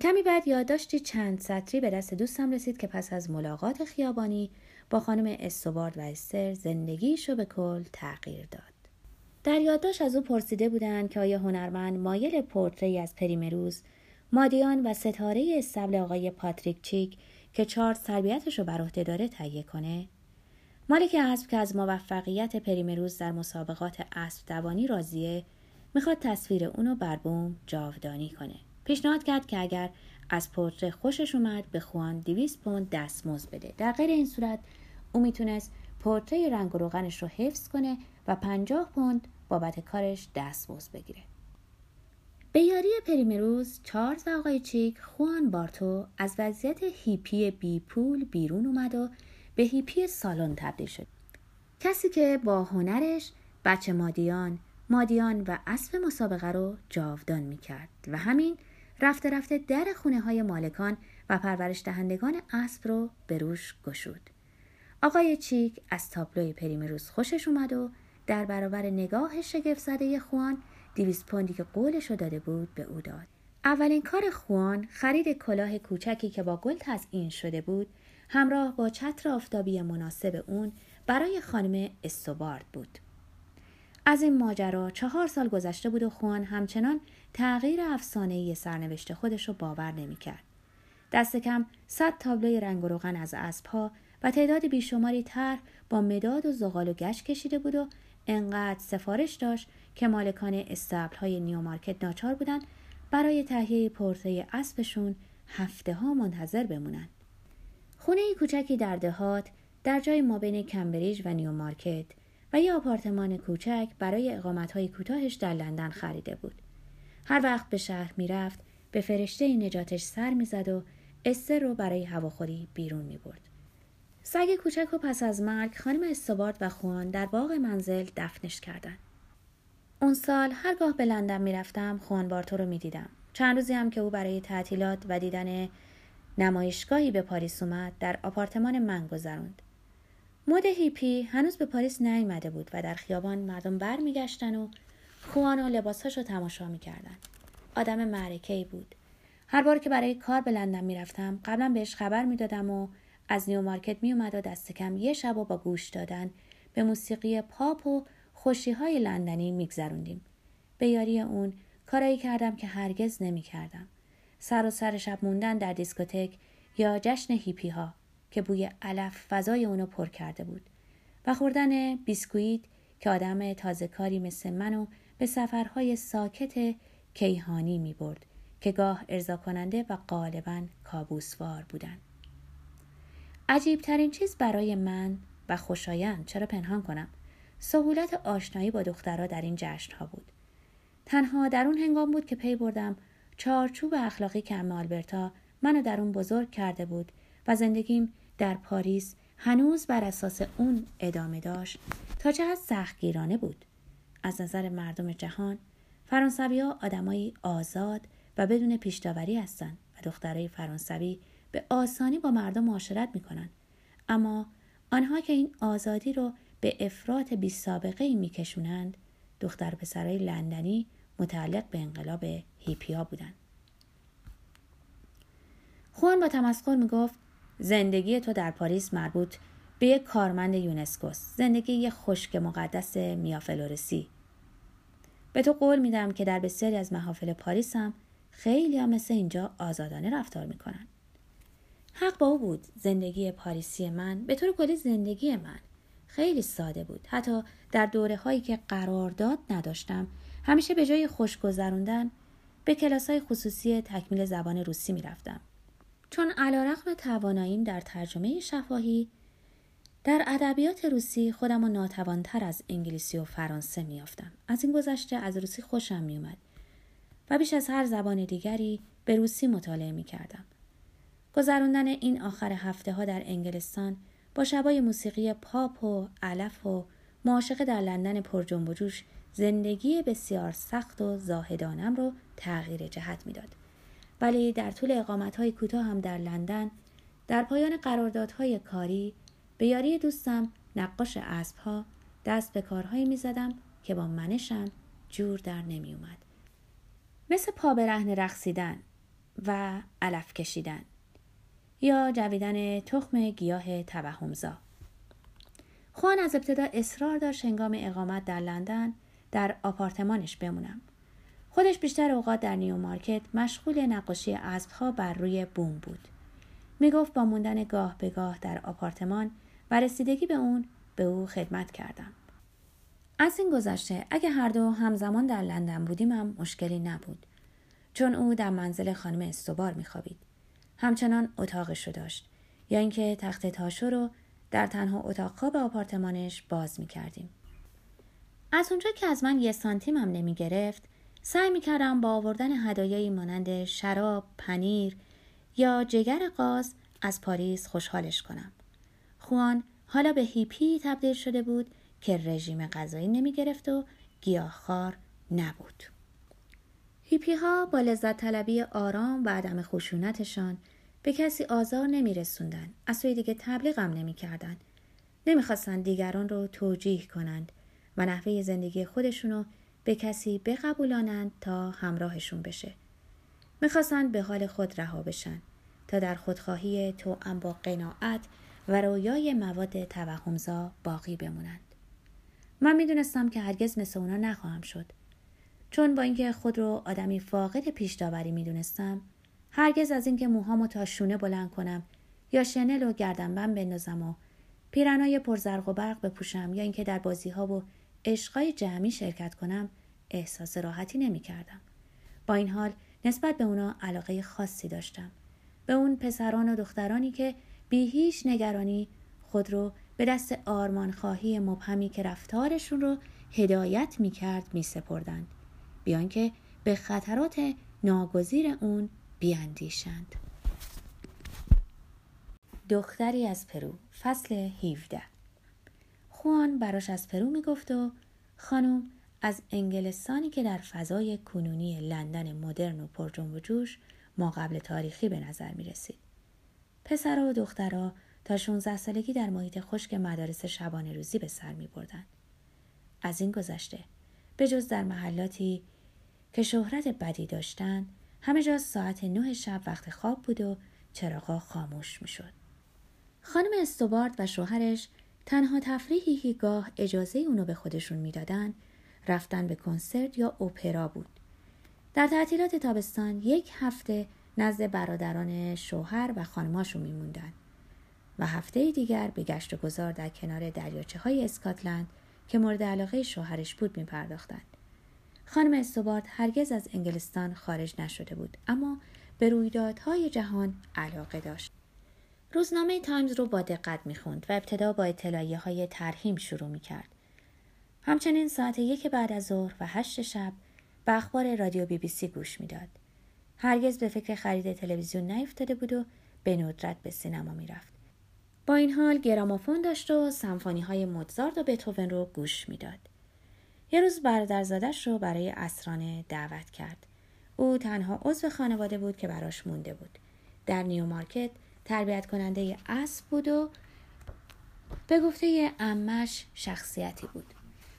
کمی بعد یادداشتی چند سطری به دست دوستم رسید که پس از ملاقات خیابانی با خانم استوبارد و استر زندگیشو به کل تغییر داد. در یادداشت از او پرسیده بودند که آیا هنرمند مایل پورتری از پریمروز مادیان و ستاره استبل آقای پاتریک چیک که چارت تربیتش رو بر عهده داره تهیه کنه. مالک اسب که از موفقیت پریمروز در مسابقات اسب دوانی راضیه می‌خواد تصویر اونو بر بوم جاودانی کنه. پیشنهاد کرد که اگر از پورتره خوشش اومد به خوان 200 پوند دستمزد بده. در غیر این صورت او می‌تونست پورتره رنگ و روغنش رو حفظ کنه و 50 پوند بابت کارش دستمزد بگیره. به یاری پریمروز چارلز آقای چیک خوان بارتو از وضعیت هیپی بی پول بیرون اومد و به هیپی سالن تبدیل شد کسی که با هنرش بچه مادیان مادیان و اسب مسابقه رو جاودان می کرد و همین رفته رفته در خونه های مالکان و پرورش دهندگان اسب رو به روش گشود. آقای چیک از تابلوی پریمروز خوشش اومد و در برابر نگاه شگفت زده خوان دیویس پوندی که قولش رو داده بود به او داد. اولین کار خوان خرید کلاه کوچکی که با گل تزئین شده بود همراه با چتر آفتابی مناسب اون برای خانم استوبارد بود. از این ماجرا چهار سال گذشته بود و خوان همچنان تغییر افسانه‌ای سرنوشت خودش رو باور نمی‌کرد. دست کم صد تابلوی رنگ و روغن از اسبها و تعداد بیشماری طرح با مداد و زغال و گشت کشیده بود و انقدر سفارش داشت که مالکان اصطبل های نیو مارکت ناچار بودند برای تهیه پرتره اسبشون هفته ها منتظر بمونن. خونه کوچکی در دهات در جای مابین کمبریج و نیو مارکت و یه آپارتمان کوچک برای اقامت های کوتاهش در لندن خریده بود. هر وقت به شهر می‌رفت به فرشته نجاتش سر می‌زد و استر رو برای هواخوری بیرون می برد. سگ کوچک و پس از مرگ خانم استوارد و خوان در باغ منزل دفنش کردند. اون سال هرگاه به لندن می‌رفتم خوان بارتو رو می‌دیدم. چند روزی هم که او برای تعطیلات و دیدن نمایشگاهی به پاریس اومد در آپارتمان من گذروند. مد هیپی هنوز به پاریس نیامده بود و در خیابان مردم برمیگشتن و خوان و لباساش رو تماشا می‌کردن. آدم معرکه بود. هر بار که برای کار به لندن می‌رفتم قبلا بهش خبر می‌دادم و از نیو مارکت می اومد و دست کم یه شب و با گوش دادن به موسیقی پاپ و خوشی های لندنی میگذروندیم. به یاری اون کارایی کردم که هرگز نمی کردم. سراسر شب موندن در دیسکوتک یا جشن هیپی ها که بوی علف فضای اونو پر کرده بود و خوردن بیسکویت که آدم تازه کاری مثل منو به سفرهای ساکت کیهانی می برد که گاه ارضا کننده و غالبا کابوسوار بودند. عجیب ترین چیز برای من و خوشایند چرا پنهان کنم؟ سهولت آشنایی با دخترها در این جشن ها بود. تنها در اون هنگام بود که پی بردم چارچوب اخلاقی که ام آلبرتا منو در اون بزرگ کرده بود و زندگیم در پاریس هنوز بر اساس اون ادامه داشت تا چه سختگیرانه بود. از نظر مردم جهان فرانسوی ها آدمایی آزاد و بدون پیشداوری هستند و دخترای فرانسوی به آسانی با مردم معاشرت می‌کنن اما آنها که این آزادی رو به افراط بی سابقه ای میکشونند دختر پسرای لندنی متعلق به انقلاب هیپیا بودند. خوان با تمسخر می‌گفت زندگی تو در پاریس مربوط به یک کارمند یونسکوس زندگی یک خشک مقدس میافلورسی. به تو قول میدم که در بسیاری از محافل پاریس هم خیلی هم مثل اینجا آزادانه رفتار می‌کنن. حق با او بود. زندگی پاریسی من به طور کلی زندگی من خیلی ساده بود. حتی در دوره هایی که قرارداد نداشتم همیشه به جای خوش گذروندن به کلاس های خصوصی تکمیل زبان روسی می‌رفتم. چون علا رقم تواناییم در ترجمه شفاهی در ادبیات روسی خودم رو ناتوانتر از انگلیسی و فرانسه میافتم از این گذشته از روسی خوشم میومد و بیش از هر زبان دیگری به روسی مطالعه می‌کردم. گذراندن این آخر هفته ها در انگلستان با شبای موسیقی پاپ و علف و معاشقه در لندن پر جنب و جوش زندگی بسیار سخت و زاهدانم رو تغییر جهت می‌داد. ولی در طول اقامت های کوتاه هم در لندن در پایان قراردادهای کاری به یاری دوستم نقاش اسب ها دست به کارهایی می زدم که با منشم جور در نمی اومد. مثل پا رقصیدن و علف کشیدن یا جویدن تخم گیاه توهمزا. خوان از ابتدا اصرار داشت هنگام اقامت در لندن در آپارتمانش بمونم. خودش بیشتر اوقات در نیو مارکت مشغول نقاشی اسبها بر روی بوم بود. می‌گفت با موندن گاه به گاه در آپارتمان و رسیدگی به اون به او خدمت کردم. از این گذشته اگه هر دو همزمان در لندن بودیم هم مشکلی نبود چون او در منزل خانم استوبار میخوابید. همچنان اتاقش رو داشت یا اینکه تخت تاشو رو در تنها اتاق خواب آپارتمانش باز می کردیم. از اونجا که از من یه سانتیم هم نمی گرفت سعی می کردم با آوردن هدایایی مانند شراب، پنیر یا جگر قاز از پاریس خوشحالش کنم. خوان حالا به هیپی تبدیل شده بود که رژیم غذایی نمی گرفت و گیاهخوار نبود. هیپی ها با لذت طلبی آرام و عدم خشونتشان به کسی آزار نمی رسوندن. از سوی دیگه تبلیغم نمی کردن. نمی‌خواستند دیگران رو توجیه کنند و نحوه زندگی خودشونو به کسی بقبولانند تا همراهشون بشه. می‌خواستند به حال خود رها بشن تا در خودخواهی تو با قناعت و رویای مواد توهمزا باقی بمونند. من می‌دونستم که هرگز مثل اونا نخواهم شد. چون با اینکه خود رو آدمی فاقد پیش داوری می‌دونستم هرگز از اینکه موهامو تا شونه بلند کنم یا شنل و گردنبند بندازم و پیرنای پرزرق و برق بپوشم یا اینکه در بازی ها و عشقای جمعی شرکت کنم احساس راحتی نمی کردم. با این حال نسبت به اونا علاقه خاصی داشتم. به اون پسران و دخترانی که بی هیچ نگرانی خود رو به دست آرمان خواهی مبهمی که رفتارشون رو هدایت می کرد می سپردند. بی آن که به خطرات ناگزیر اون بیاندیشند. دختری از پرو فصل 17 خوان براش از پرو می‌گفت و خانم از انگلستانی که در فضای کنونی لندن مدرن و پرجنب و جوش ما قبل تاریخی به نظر می رسید. پسرها و دخترها تا 16 سالگی در محیط خشک مدارس شبانه روزی به سر می بردن. از این گذشته به جز در محلاتی که شهرت بدی داشتند همه جا ساعت نه شب وقت خواب بود و چراغا خاموش می شد. خانم استوبارد و شوهرش تنها تفریحی که گاه اجازه اونو به خودشون می‌دادن رفتن به کنسرت یا اپرا بود. در تعطیلات تابستان یک هفته نزد برادران شوهر و خانماشون میموندن و هفته دیگر به گشت و گذار در کنار دریاچه های اسکاتلند که مورد علاقه شوهرش بود می پرداختن. خانم استوبارد هرگز از انگلستان خارج نشده بود اما به رویدادهای جهان علاقه داشت. روزنامه تایمز رو با دقت می‌خوند و ابتدا با اطلاعیه های ترهیم شروع می‌کرد. همچنین ساعت یک بعد از ظهر و هشت شب به اخبار رادیو بی بی سی گوش می‌داد. هرگز به فکر خرید تلویزیون نیفتاده بود و به ندرت به سینما می‌رفت. با این حال گرامافون داشت و سمفونی های موزارت و بتوون رو گوش می‌داد. یه روز برادرزادش رو برای عصرانه دعوت کرد. او تنها عضو خانواده بود که براش مونده بود. در نیو مارکت تربیت کننده اسب بود و به گفته عمه‌اش شخصیتی بود.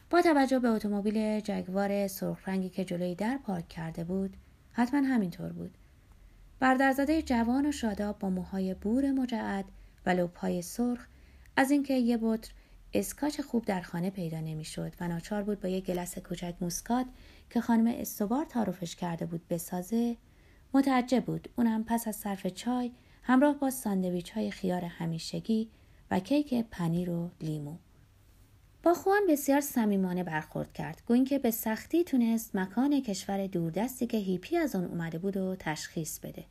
با توجه به اتومبیل جگوار سرخ رنگی که جلوی در پارک کرده بود، حتما همینطور بود. برادرزاده جوان و شاداب با موهای بور مجعد و لبهای سرخ از اینکه یه بطر اسکاچ خوب در خانه پیدا نمی‌شد و ناچار بود با یک گیلاس کوچک موسکات که خانم استوبار تعارفش کرده بود بسازه متعجب بود. اونم پس از صرف چای همراه با ساندویچ های خیار همیشگی و کیک پنیر و لیمو. با خوان بسیار صمیمانه برخورد کرد. گوین که به سختی تونست مکان کشور دوردستی که هیپی از آن اومده بود رو تشخیص بده.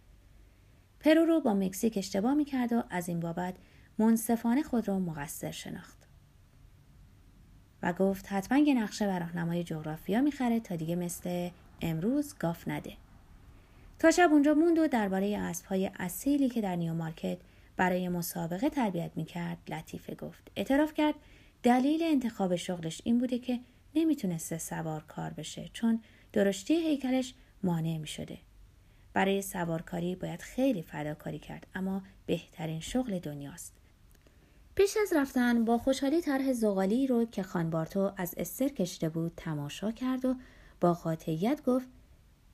پرو رو با مکزیک اشتباه می‌کرد و از این بابت منصفانه خود را مقصر شناخت. و گفت حتما یه نقشه و راهنمای جغرافیا می‌خره تا دیگه مثل امروز گاف نده. تا شب اونجا موند و درباره اسبهای اصیلی که در نیو مارکت برای مسابقه تربیت می‌کرد لطیفه گفت. اعتراف کرد دلیل انتخاب شغلش این بوده که نمی‌تونسته سوار کار بشه چون درشتی هیکلش مانع می‌شده. برای سوارکاری باید خیلی فداکاری کرد اما بهترین شغل دنیاست پیش از رفتن با خوشحالی طرح زغالی رو که خانبارتو از استر کشته بود تماشا کرد و با قاطعیت گفت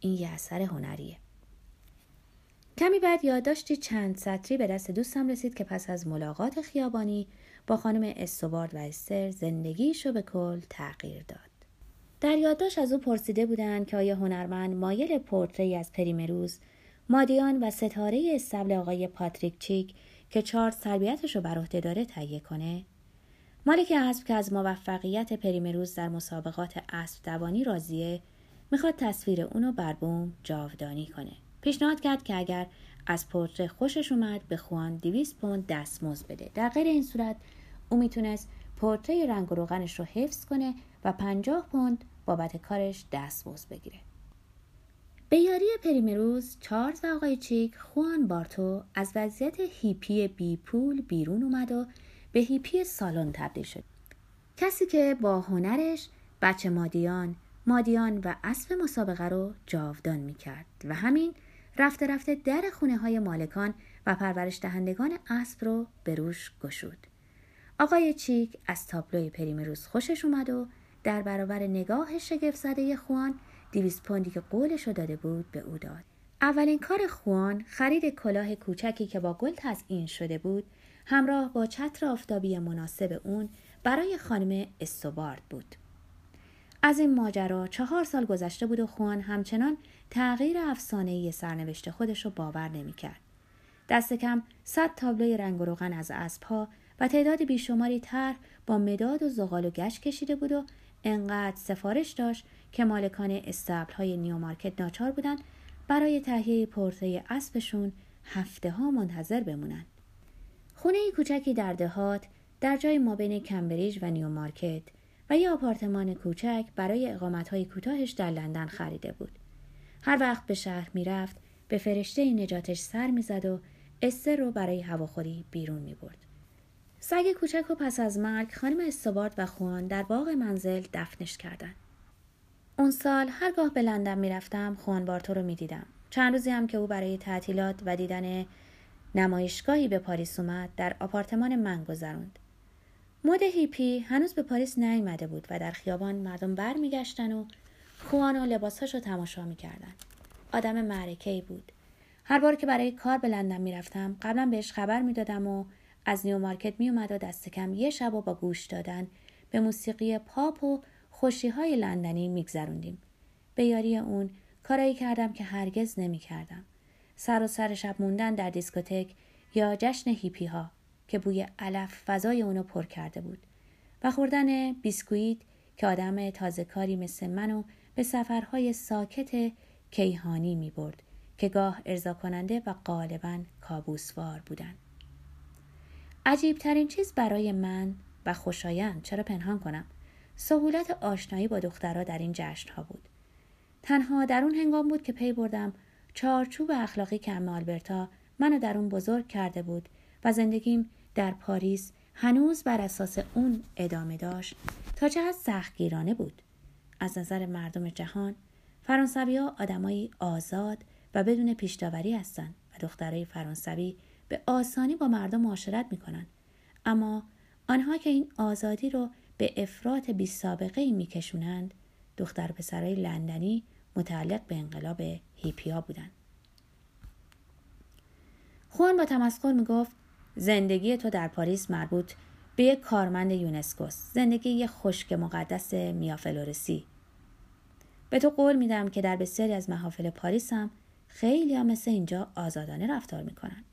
این یه اثر هنریه کمی بعد یادداشتی چند سطری به دست دوستم رسید که پس از ملاقات خیابانی با خانم استوبارد و استر زندگیشو به کل تغییر داد. در یادداشت از او پرسیده بودند که آیا هنرمند مایل پورتری از پریمروز مادیان و ستاره استبل آقای پاتریک چیک که چارت تربیتش رو بر عهده داره تهیه کنه؟ مالک اسب که از موفقیت پریمروز در مسابقات اسب دوانی راضیه می‌خواد تصویر اونو بر بوم جاودانی کنه. پیشنهاد کرد که اگر از پورتره خوشش اومد به خوان 200 پوند دستمزد بده. در غیر این صورت او می‌تونست پورتره رنگ و روغنش رو حفظ کنه و 50 پوند بابت کارش دستمزد بگیره به یاری پریمروز چارلز و آقای چیک خوان بارتو از وضعیت هیپی بی پول بیرون اومد و به هیپی سالن تبدیل شد کسی که با هنرش بچه مادیان مادیان و اسب مسابقه رو جاودان می کرد و همین رفته رفته در خونه های مالکان و پرورش دهندگان اسب رو به روش گشود. آقای چیک از تابلوی پریمروز خوشش اومد و در برابر نگاه شگفت زده خوان دیویس پوندی که قولش داده بود به او داد. اولین کار خوان خرید کلاه کوچکی که با گل تزئین شده بود همراه با چتر آفتابی مناسب اون برای خانم استوبارد بود. از این ماجرا چهار سال گذشته بود و خوان همچنان تغییر افسانه‌ای سرنوشت خودش رو باور نمی‌کرد. دست کم صد تابلوی رنگ و روغن از اسبها و تعداد بیشماری طرح با مداد و زغال و گشت کشیده بود و انقدر سفارش داشت که مالکان استبل های نیو مارکت ناچار بودند برای تهیه پرته اسبشون هفته ها منتظر بمونند. خونه کوچکی در دهات در جای مابین کمبریج و نیو مارکت و یه آپارتمان کوچک برای اقامت های کوتاهش در لندن خریده بود. هر وقت به شهر می‌رفت به فرشته نجاتش سر می‌زد و استر رو برای هواخوری بیرون می برد. سگ کوچک و پس از مرگ خانم استوارد و خوان در باغ منزل دفنش کردند. اون سال هرگاه به لندن می‌رفتم خوان بارتو رو می‌دیدم. چند روزی هم که او برای تعطیلات و دیدن نمایشگاهی به پاریس اومد در آپارتمان من گذروند. مد هیپی هنوز به پاریس نیامده بود و در خیابان مردم برمیگشتن و خوان و لباساش رو تماشا می‌کردن. آدم معرکه بود. هر بار که برای کار به لندن می‌رفتم قبلا بهش خبر می‌دادم و از نیو مارکت می اومد و دست کم یه شب و با گوش دادن به موسیقی پاپ و خوشی های لندنی میگذروندیم. به یاری اون کارایی کردم که هرگز نمی کردم. سراسر شب موندن در دیسکوتک یا جشن هیپی ها که بوی علف فضای اونو پر کرده بود و خوردن بیسکویت که آدم تازه کاری مثل منو به سفرهای ساکت کیهانی می برد که گاه ارضا کننده و غالبا کابوسوار بودند. عجیب ترین چیز برای من و خوشایند چرا پنهان کنم؟ سهولت آشنایی با دخترها در این جشن ها بود. تنها در اون هنگام بود که پی بردم چارچوب اخلاقی که ام آلبرتا منو در اون بزرگ کرده بود و زندگیم در پاریس هنوز بر اساس اون ادامه داشت تا از سختگیرانه بود. از نظر مردم جهان فرانسوی ها آدمایی آزاد و بدون پیشداوری هستند و دخترای فرانسوی به آسانی با مردم معاشرت می‌کنن اما آنها که این آزادی رو به افراط بی سابقه ای میکشونند دختر پسرای لندنی متعلق به انقلاب هیپیا بودند. خوان با تمسخر می‌گفت زندگی تو در پاریس مربوط به یک کارمند یونسکوس زندگی یک خشک مقدس میافلورسی. به تو قول میدم که در بسیاری از محافل پاریس هم خیلی هم مثل اینجا آزادانه رفتار می‌کنن.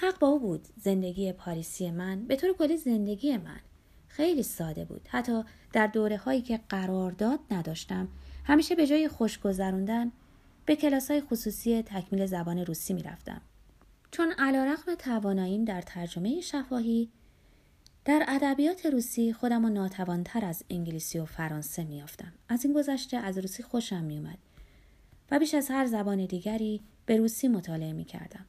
حق با او بود. زندگی پاریسی من به طور کلی زندگی من خیلی ساده بود. حتی در دوره هایی که قرارداد نداشتم همیشه به جای خوش گذروندن به کلاس های خصوصی تکمیل زبان روسی می‌رفتم. چون علا رقم تواناییم در ترجمه شفاهی در ادبیات روسی خودم و ناتوانتر از انگلیسی و فرانسه میافتم از این گذشته از روسی خوشم میومد و بیش از هر زبان دیگری به روسی مطالعه می کردم.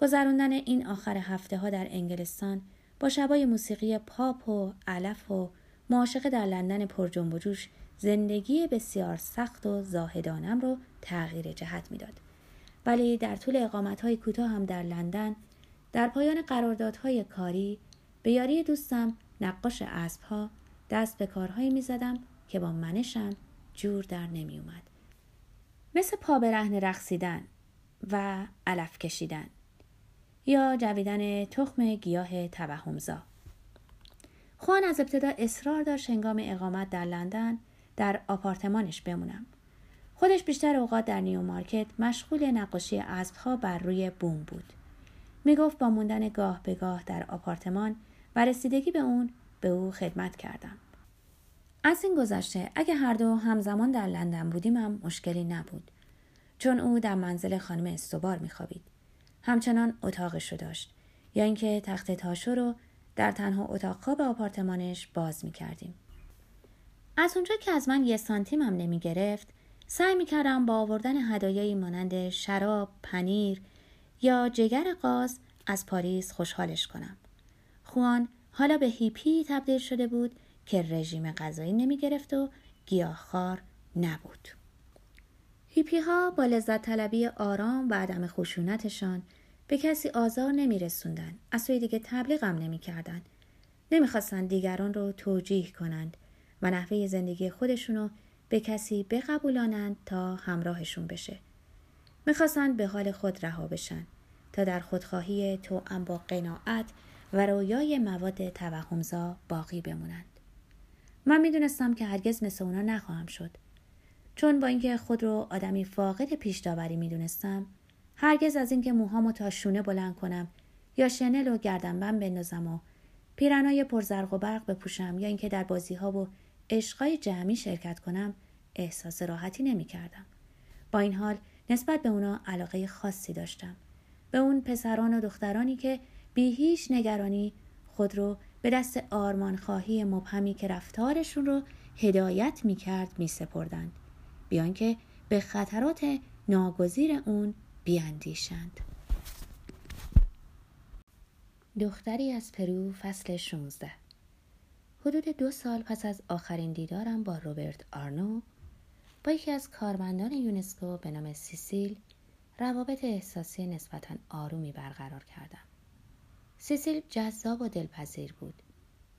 گذراندن این آخر هفته ها در انگلستان با شبای موسیقی پاپ و علف و معاشقه در لندن پر جنب و جوش زندگی بسیار سخت و زاهدانم رو تغییر جهت می‌داد. ولی در طول اقامت های کوتاه هم در لندن در پایان قراردادهای کاری به یاری دوستم نقاش اسب ها دست به کارهایی می زدم که با منشم جور در نمی اومد. مثل پا برهن رقصیدن و علف کشیدن یا جویدن تخم گیاه توهمزا. خوان از ابتدا اصرار داشت هنگام اقامت در لندن در آپارتمانش بمونم. خودش بیشتر اوقات در نیو مارکت مشغول نقاشی اسبها بر روی بوم بود. می گفت با موندن گاه به گاه در آپارتمان و رسیدگی به اون به او خدمت کردم. از این گذشته اگه هر دو همزمان در لندن بودیم هم مشکلی نبود. چون او در منزل خانم استوبار میخوابید. همچنان اتاقش رو داشت یا اینکه تخت تاشو رو در تنها اتاق خواب آپارتمانش باز می‌کردیم از اونجا که از من یه سانتیم هم نمی گرفت سعی می کردم با آوردن هدایایی مانند شراب، پنیر یا جگر قاز از پاریس خوشحالش کنم. خوان حالا به هیپی تبدیل شده بود که رژیم غذایی نمی گرفت و گیاهخوار نبود. هیپی ها با لذت طلبی آرام و عدم خشونتشان به کسی آزار نمی رسوندن. از سوی دیگه تبلیغم نمی کردن. نمی خواستن دیگران رو توجیه کنند و نحوه زندگی خودشونو به کسی بقبولانند تا همراهشون بشه. می‌خواستند به حال خود رها بشن تا در خودخواهی تو با قناعت و رویای مواد توهمزا باقی بمونند. من می‌دونستم که هرگز مثل اونا نخواهم شد. چون با اینکه خود رو آدمی فاقد پیش داوری می‌دونستم هرگز از اینکه موهامو تا شونه بلند کنم یا شنل و گردنبند بندازم و پیرنای پرزرق و برق بپوشم یا اینکه در بازی ها و عشقای جمعی شرکت کنم احساس راحتی نمی کردم. با این حال نسبت به اونا علاقه خاصی داشتم. به اون پسران و دخترانی که بی هیچ نگرانی خود رو به دست آرمان خواهی مبهمی که رفتارشون رو هدایت می کرد می سپردند. بیان که به خطرات ناگزیر اون بیاندیشند. دختری از پرو فصل 16 حدود دو سال پس از آخرین دیدارم با روبرت آرنو با یکی از کارمندان یونسکو به نام سیسیل روابط احساسی نسبتا آرومی برقرار کردم. سیسیل جذاب و دلپذیر بود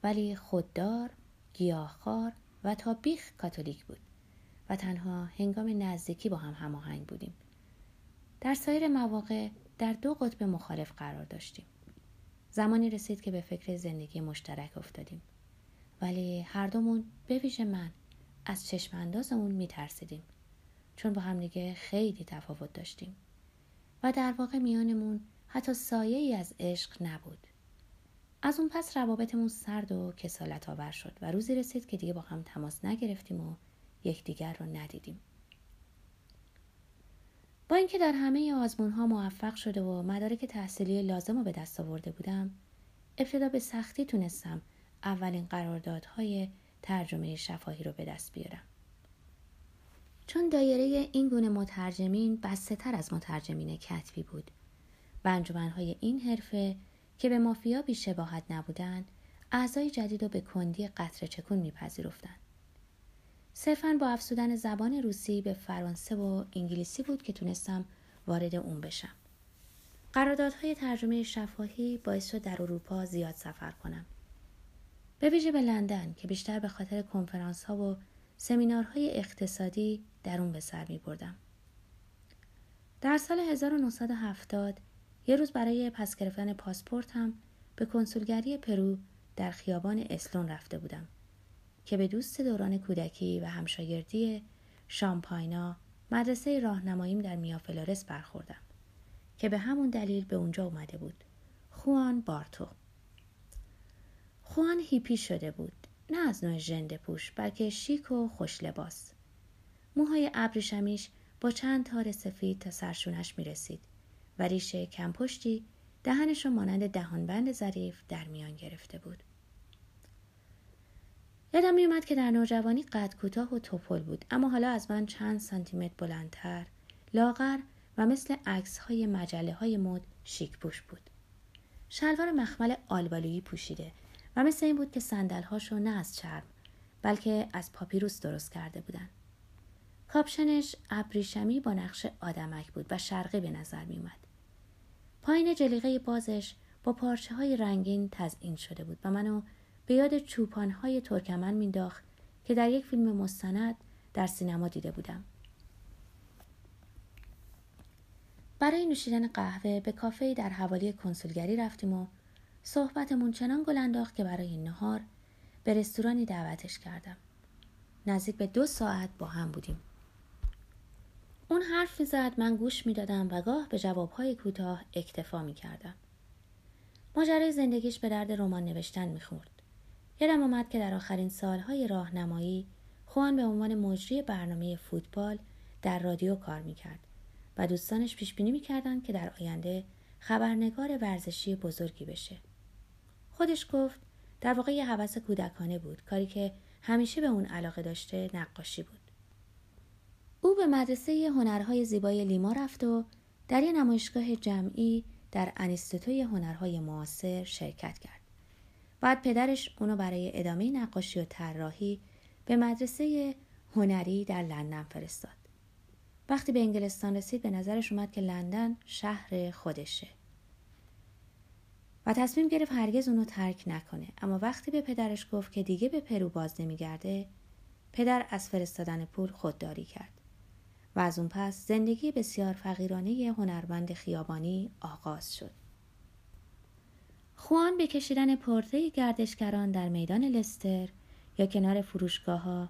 ولی خوددار، گیاهخوار و تا بیخ کاتولیک بود و تنها هنگام نزدیکی با هم هماهنگ بودیم. در سایر مواقع در دو قطب مخالف قرار داشتیم. زمانی رسید که به فکر زندگی مشترک افتادیم. ولی هر دومون به ویژه من از چشم اندازمون میترسیدیم چون با همدیگه خیلی تفاوت داشتیم و در واقع میانمون حتی سایه ای از عشق نبود از اون پس روابطمون سرد و کسالت آور شد و روزی رسید که دیگه با هم تماس نگرفتیم و یکدیگر رو ندیدیم. با اینکه در همه آزمون ها موفق شده و مدارک تحصیلی لازم رو به دست آورده بودم ابتدا به سختی تونستم اولین قراردادهای ترجمه شفاهی رو به دست بیارم. چون دایره این گونه مترجمین بسته تر از مترجمین کتبی بود. و انجمنهای این حرفه که به مافیا بیشباهت نبودند اعضای جدید رو به کندی قطر چکون میپذیرفتند. صرفا با افزودن زبان روسی به فرانسه و انگلیسی بود که تونستم وارد اون بشم. قراردادهای ترجمه شفاهی باعث شد در اروپا زیاد سفر کنم. به ویژه به لندن که بیشتر به خاطر کنفرانس ها و سمینارهای اقتصادی در اون به سر می بردم. در سال 1970 یه روز برای پس گرفتن پاسپورتم به کنسولگری پرو در خیابان اسلون رفته بودم. که به دوست دوران کودکی و همشاگردی شامپاینا مدرسه راهنماییم در میافلورس برخوردم که به همون دلیل به اونجا اومده بود. خوان بارتو. خوان هیپی شده بود. نه از نوع ژنده پوش بلکه شیک و خوش لباس. موهای ابریشمیش با چند تار سفید تا سرشونش می رسید و ریشه کمپشتی دهنش مانند دهانبند ظریف در میان گرفته بود. یادم میومد که در نوجوانی قد کوتاه و توپل بود اما حالا از من چند سانتیمتر بلندتر لاغر و مثل عکس های مجله های مد شیک پوش بود شلوار مخمل آلبالویی پوشیده و مثل این بود که سندلهاشو نه از چرم بلکه از پاپیروس درست کرده بودن. کاپشنش ابریشمی با نقش آدمک بود و شرقی به نظر می اومد. پایین جلیقه بازش با پارچه های رنگین تزئین شده بود و منو به یاد چوپان های ترکمن مینداخت که در یک فیلم مستند در سینما دیده بودم. برای نوشیدن قهوه به کافه در حوالی کنسولگری رفتیم و صحبتمون چنان گل انداخت که برای نهار به رستورانی دعوتش کردم. نزدیک به دو ساعت با هم بودیم. اون حرف زد من گوش می‌دادم و گاه به جوابهای کوتاه اکتفا می کردم. ماجرای زندگیش به درد رمان نوشتن می‌خورد. یادم آمد که در آخرین سالهای راهنمایی خوان به عنوان مجری برنامه فوتبال در رادیو کار می‌کرد و دوستانش پیش بینی می‌کردند که در آینده خبرنگار ورزشی بزرگی بشه. خودش گفت در واقع یه حوث کودکانه بود کاری که همیشه به اون علاقه داشته نقاشی بود او به مدرسه هنرهای زیبای لیما رفت و در یه نمایشگاه جمعی در انیستوتوی هنرهای معاصر شرکت کرد بعد پدرش اونو برای ادامه نقاشی و طراحی به مدرسه هنری در لندن فرستاد. وقتی به انگلستان رسید به نظرش اومد که لندن شهر خودشه. و تصمیم گرفت هرگز اونو ترک نکنه. اما وقتی به پدرش گفت که دیگه به پرو باز نمیگرده پدر از فرستادن پول خودداری کرد. و از اون پس زندگی بسیار فقیرانه هنرمند خیابانی آغاز شد. خوان به کشیدن پرده گردشگران در میدان لستر یا کنار فروشگاه ها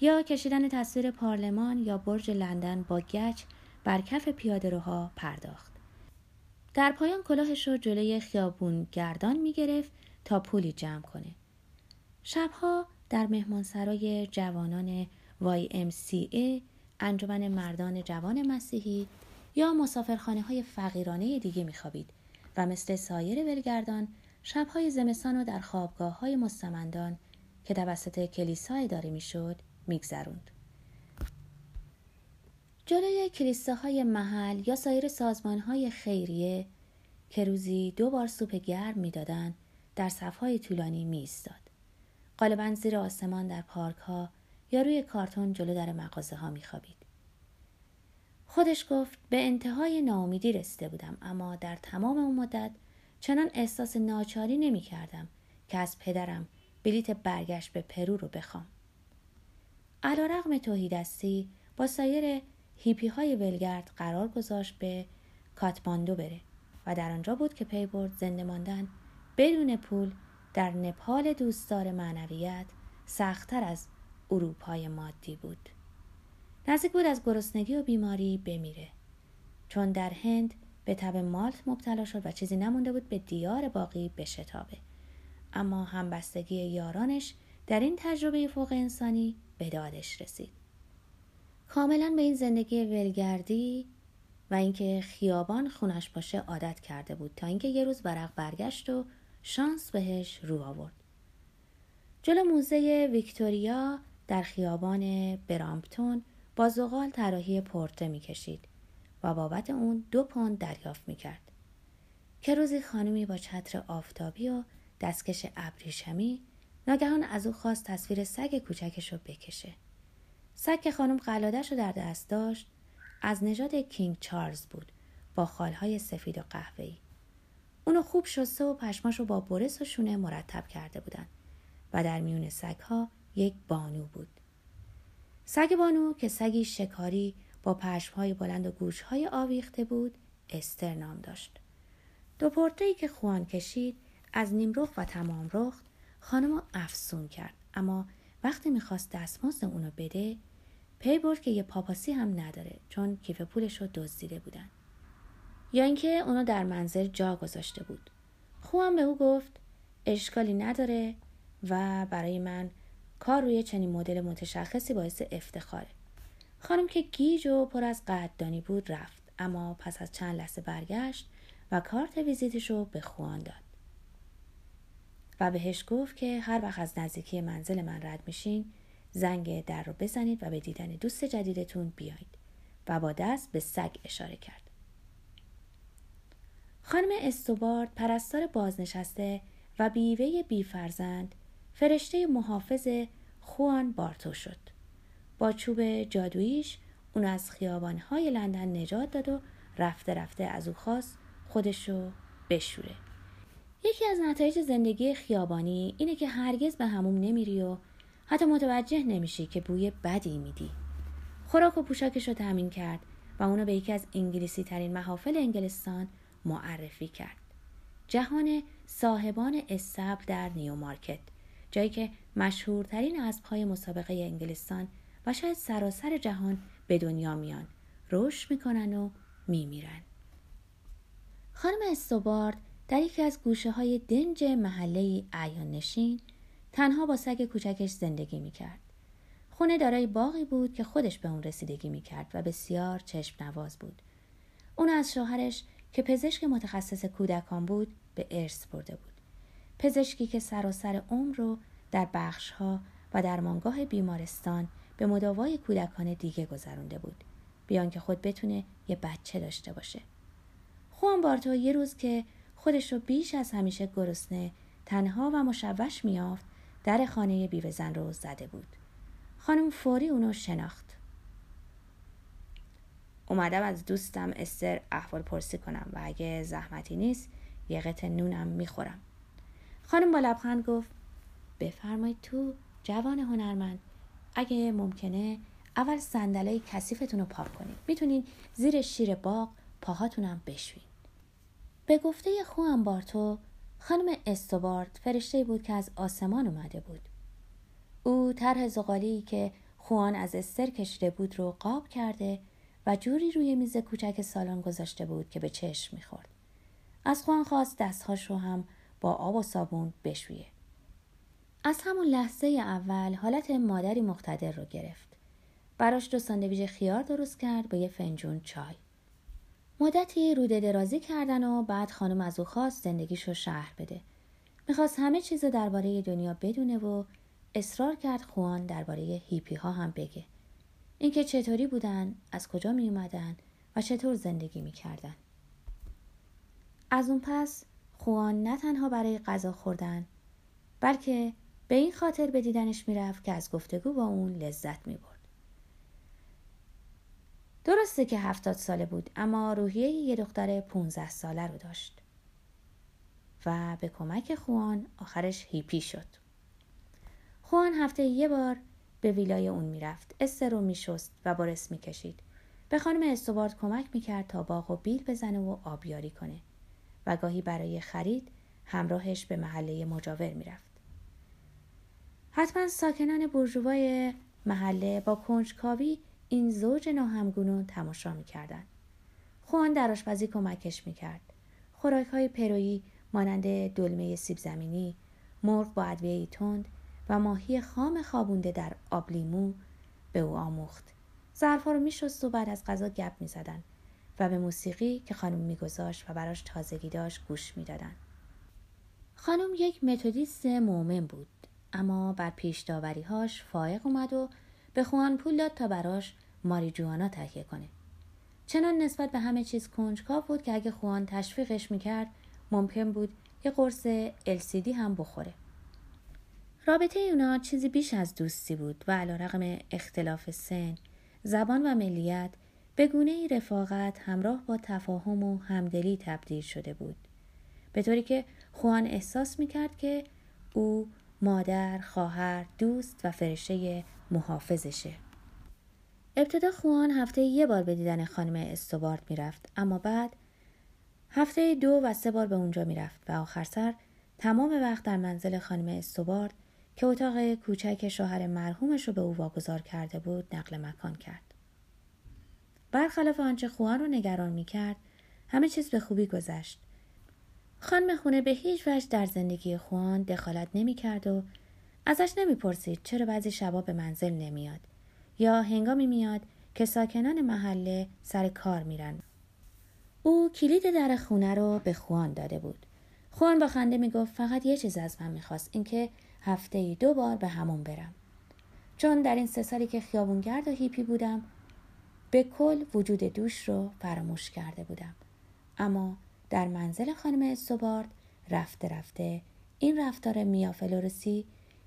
یا کشیدن تصویر پارلمان یا برج لندن با گچ بر کف پیاده پرداخت. در پایان کلاهش رو جلوی خیابون گردان می گرفت تا پولی جمع کنه. شبها در مهمانسرای جوانان YMCA انجمن مردان جوان مسیحی یا مسافرخانه های فقیرانه دیگه میخوابید و مثل سایر ولگردان شبهای زمستان و در خوابگاه های مستمندان که توسط کلیسا اداره می‌شد میگذروند. جلوی کلیساهای محل یا سایر سازمانهای خیریه که روزی دو بار سوپ گرم می‌دادند در صفهای طولانی میایستاد غالبا زیر آسمان در پارک ها یا روی کارتون جلو در مغازه ها میخوابید خودش گفت به انتهای ناامیدی رسیده بودم اما در تمام اون مدت چنان احساس ناچاری نمی کردم که از پدرم بلیت برگشت به پرو رو بخوام. علی رغم تهیدستی با سایر هیپی های ولگرد قرار گذاشت به کاتماندو بره و در آنجا بود که پی برد زنده ماندن بدون پول در نپال دوستدار معنویت سختتر از اروپای مادی بود. نزدیک بود از گرسنگی و بیماری بمیره. چون در هند به تب مالت مبتلا شد و چیزی نمونده بود به دیار باقی بشتابه اما همبستگی یارانش در این تجربه فوق انسانی به دادش رسید. کاملا به این زندگی ولگردی و اینکه خیابان خونش باشه عادت کرده بود تا اینکه یه روز برق برگشت و شانس بهش رو آورد. جلو موزه ویکتوریا در خیابان برامپتون با زغال طراحی پورتره می‌کشید و بابت اون دو پوند دریافت می‌کرد. که روزی خانمی با چتر آفتابی و دستکش ابریشمی ناگهان از او خواست تصویر سگ کوچکش رو بکشه. سگ که خانم قلادش رو در دست داشت از نژاد کینگ چارلز بود با خالهای سفید و قهوه‌ای. اونو خوب شسته و پشماش رو با برس و شونه مرتب کرده بودن و در میون سگها یک بانو بود. سگ بانو که سگی شکاری با پشمهای بلند و گوشهای آویخته بود استر نام داشت. دو پورتری که خوان کشید از نیمرخ و تمام رخت خانم افسون کرد. اما وقتی می‌خواست دستمزد اونو بده پی برد که یه پاپاسی هم نداره چون کیف پولش رو دزدیده بودن. یا اینکه اونو در منزل جا گذاشته بود. خوان به او گفت اشکالی نداره و برای من کار روی چنین مدل متشخصی باعث افتخاره. خانم که گیج و پر از قدردانی بود رفت اما پس از چند لحظه برگشت و کارت ویزیتش رو به خوان داد. و بهش گفت که هر وقت از نزدیکی منزل من رد میشین زنگ در رو بزنید و به دیدن دوست جدیدتون بیایید و با دست به سگ اشاره کرد. خانم استوبارد پرستار بازنشسته و بیوه بیفرزند فرشته محافظ خوان بارتو شد. با چوب جادویش اون از خیابانهای لندن نجات داد و رفته رفته از او خواست خودشو بشوره. یکی از نتایج زندگی خیابانی اینه که هرگز به هموم نمیری و حتی متوجه نمیشی که بوی بدی میدی. خوراک و پوشاکش رو تامین کرد و اونو به یکی از انگلیسی ترین محافل انگلستان معرفی کرد. جهان صاحبان استبل در نیو مارکت جایی که مشهورترین اسبهای مسابقه انگلستان و شاید سراسر جهان به دنیا میان رشد می‌کنن و میمیرن خانم استوبارد در یکی از گوشه های دنج محله ایان نشین تنها با سگ کوچکش زندگی می‌کرد. خونه دارای باقی بود که خودش به اون رسیدگی می‌کرد و بسیار چشم نواز بود. اون از شوهرش که پزشک متخصص کودکان بود به ارث برده بود. پزشکی که سراسر عمر رو در بخشها و در مانگاه بیمارستان به مداوای کودکان دیگه گذرونده بود. بیان که خود بتونه یه بچه داشته باشه. خوان بارتو یه روز که خودش رو بیش از همیشه گرسنه تنها و مشوش میافت در خانه بیوه زن رو زده بود. خانم فوری اونو شناخت. اومدم از دوستم استر احوال پرسی کنم و اگه زحمتی نیست یه قطع نونم می‌خورم. خانم با لبخند گفت بفرمایید تو جوان هنرمند اگه ممکنه اول صندله کثیفتون رو پاک کنید. می‌تونین زیر شیر باغ پاهاتونم بشوین. به گفته خوان بارتو خانم استوارد فرشته بود که از آسمان اومده بود. او طرح زغالی که خوان از استر کشیده بود رو قاب کرده و جوری روی میز کوچک سالن گذاشته بود که به چشم می‌خورد. از خوان خواست دستهاش رو هم با آب و صابون بشویه. از همون لحظه اول حالت مادری مقتدر رو گرفت. براش دو ساندویژ خیار درست کرد با یه فنجون چای. مدتی روده درازی کردن و بعد خانم از او خواست زندگیشو شهر بده. می‌خواست همه چیز درباره دنیا بدونه و اصرار کرد خوان درباره هیپی ها هم بگه. اینکه چطوری بودن از کجا می اومدن و چطور زندگی می‌کردن. از اون پس خوان نه تنها برای غذا خوردن بلکه به این خاطر به دیدنش می‌رفت که از گفتگو با اون لذت می‌برد. درسته که هفتاد ساله بود اما روحیه یه دختر پونزه ساله رو داشت. و به کمک خوان آخرش هیپی شد. خوان هفته یه بار به ویلای اون می‌رفت. استر رو میشست و بارس می‌کشید. به خانم استوارد کمک می‌کرد تا باغ و بیل بزنه و آبیاری کنه و گاهی برای خرید همراهش به محله مجاور می‌رفت. حتما ساکنان برجوهای محله با کنجکاوی این زوج ناهمگونو تماشا می‌کردن خوان در آشپزی کمکش می‌کرد. خوراک های پرویی مانند دلمه سیب زمینی مرغ با ادویه تند و ماهی خام خوابونده در آبلیمو به او آموخت. ظرفها رو میشست و بعد از غذا گپ می‌زدن و به موسیقی که خانم میگذاشت و براش تازگی داشت گوش می‌دادن خانم یک متودیست مؤمن بود. اما بر پیش داوریهاش فائق اومد و به خوان پول داد تا براش ماری جوانا تهیه کنه چنان نسبت به همه چیز کنجکاو بود که اگه خوان تشویقش می‌کرد ممکن بود یه قرص LCD هم بخوره رابطه اونا چیزی بیش از دوستی بود و علا رقم اختلاف سن، زبان و ملیت به گونه رفاقت همراه با تفاهم و همدلی تبدیل شده بود. به طوری که خوان احساس می‌کرد که او مادر، خواهر، دوست و فرشته محافظشه. ابتدا خوان هفته یه بار به دیدن خانم استوارد می‌رفت اما بعد هفته دو و سه بار به اونجا می‌رفت و آخر سر تمام وقت در منزل خانم استوارد که اتاق کوچک شوهر مرحومش رو به او واگذار کرده بود نقل مکان کرد. برخلاف آنچه خوان رو نگران می کرد همه چیز به خوبی گذشت. خانم خونه به هیچ وجه در زندگی خوان دخالت نمی کرد و ازش نمی‌پرسید چرا بعضی شبا به منزل نمیاد یا هنگامی میاد که ساکنان محله سر کار میرن. او کلید در خونه رو به خوان داده بود. خوان با خنده می‌گفت فقط یه چیز از من می‌خواست اینکه هفته دو بار به همون برم. چون در این سه سالی که خیابونگرد و هیپی بودم به کل وجود دوش رو فراموش کرده بودم. اما در منزل خانم استوبارد رفته رفته این رفتار میافلورسی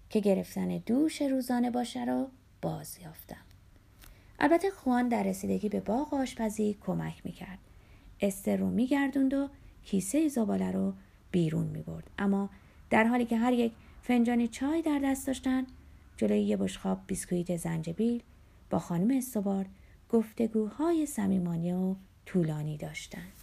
که گرفتن دوش روزانه باشه رو باز یافتم. البته خوان در رسیدگی به باغ آشپزی کمک می‌کرد. استر رو میگردوند و کیسه زباله رو بیرون می‌برد. اما در حالی که هر یک فنجانی چای در دست داشتن جلوی یه بشخاب بیسکویت زنجبیل با خانم استوارد گفتگوهای صمیمانه و طولانی داشتند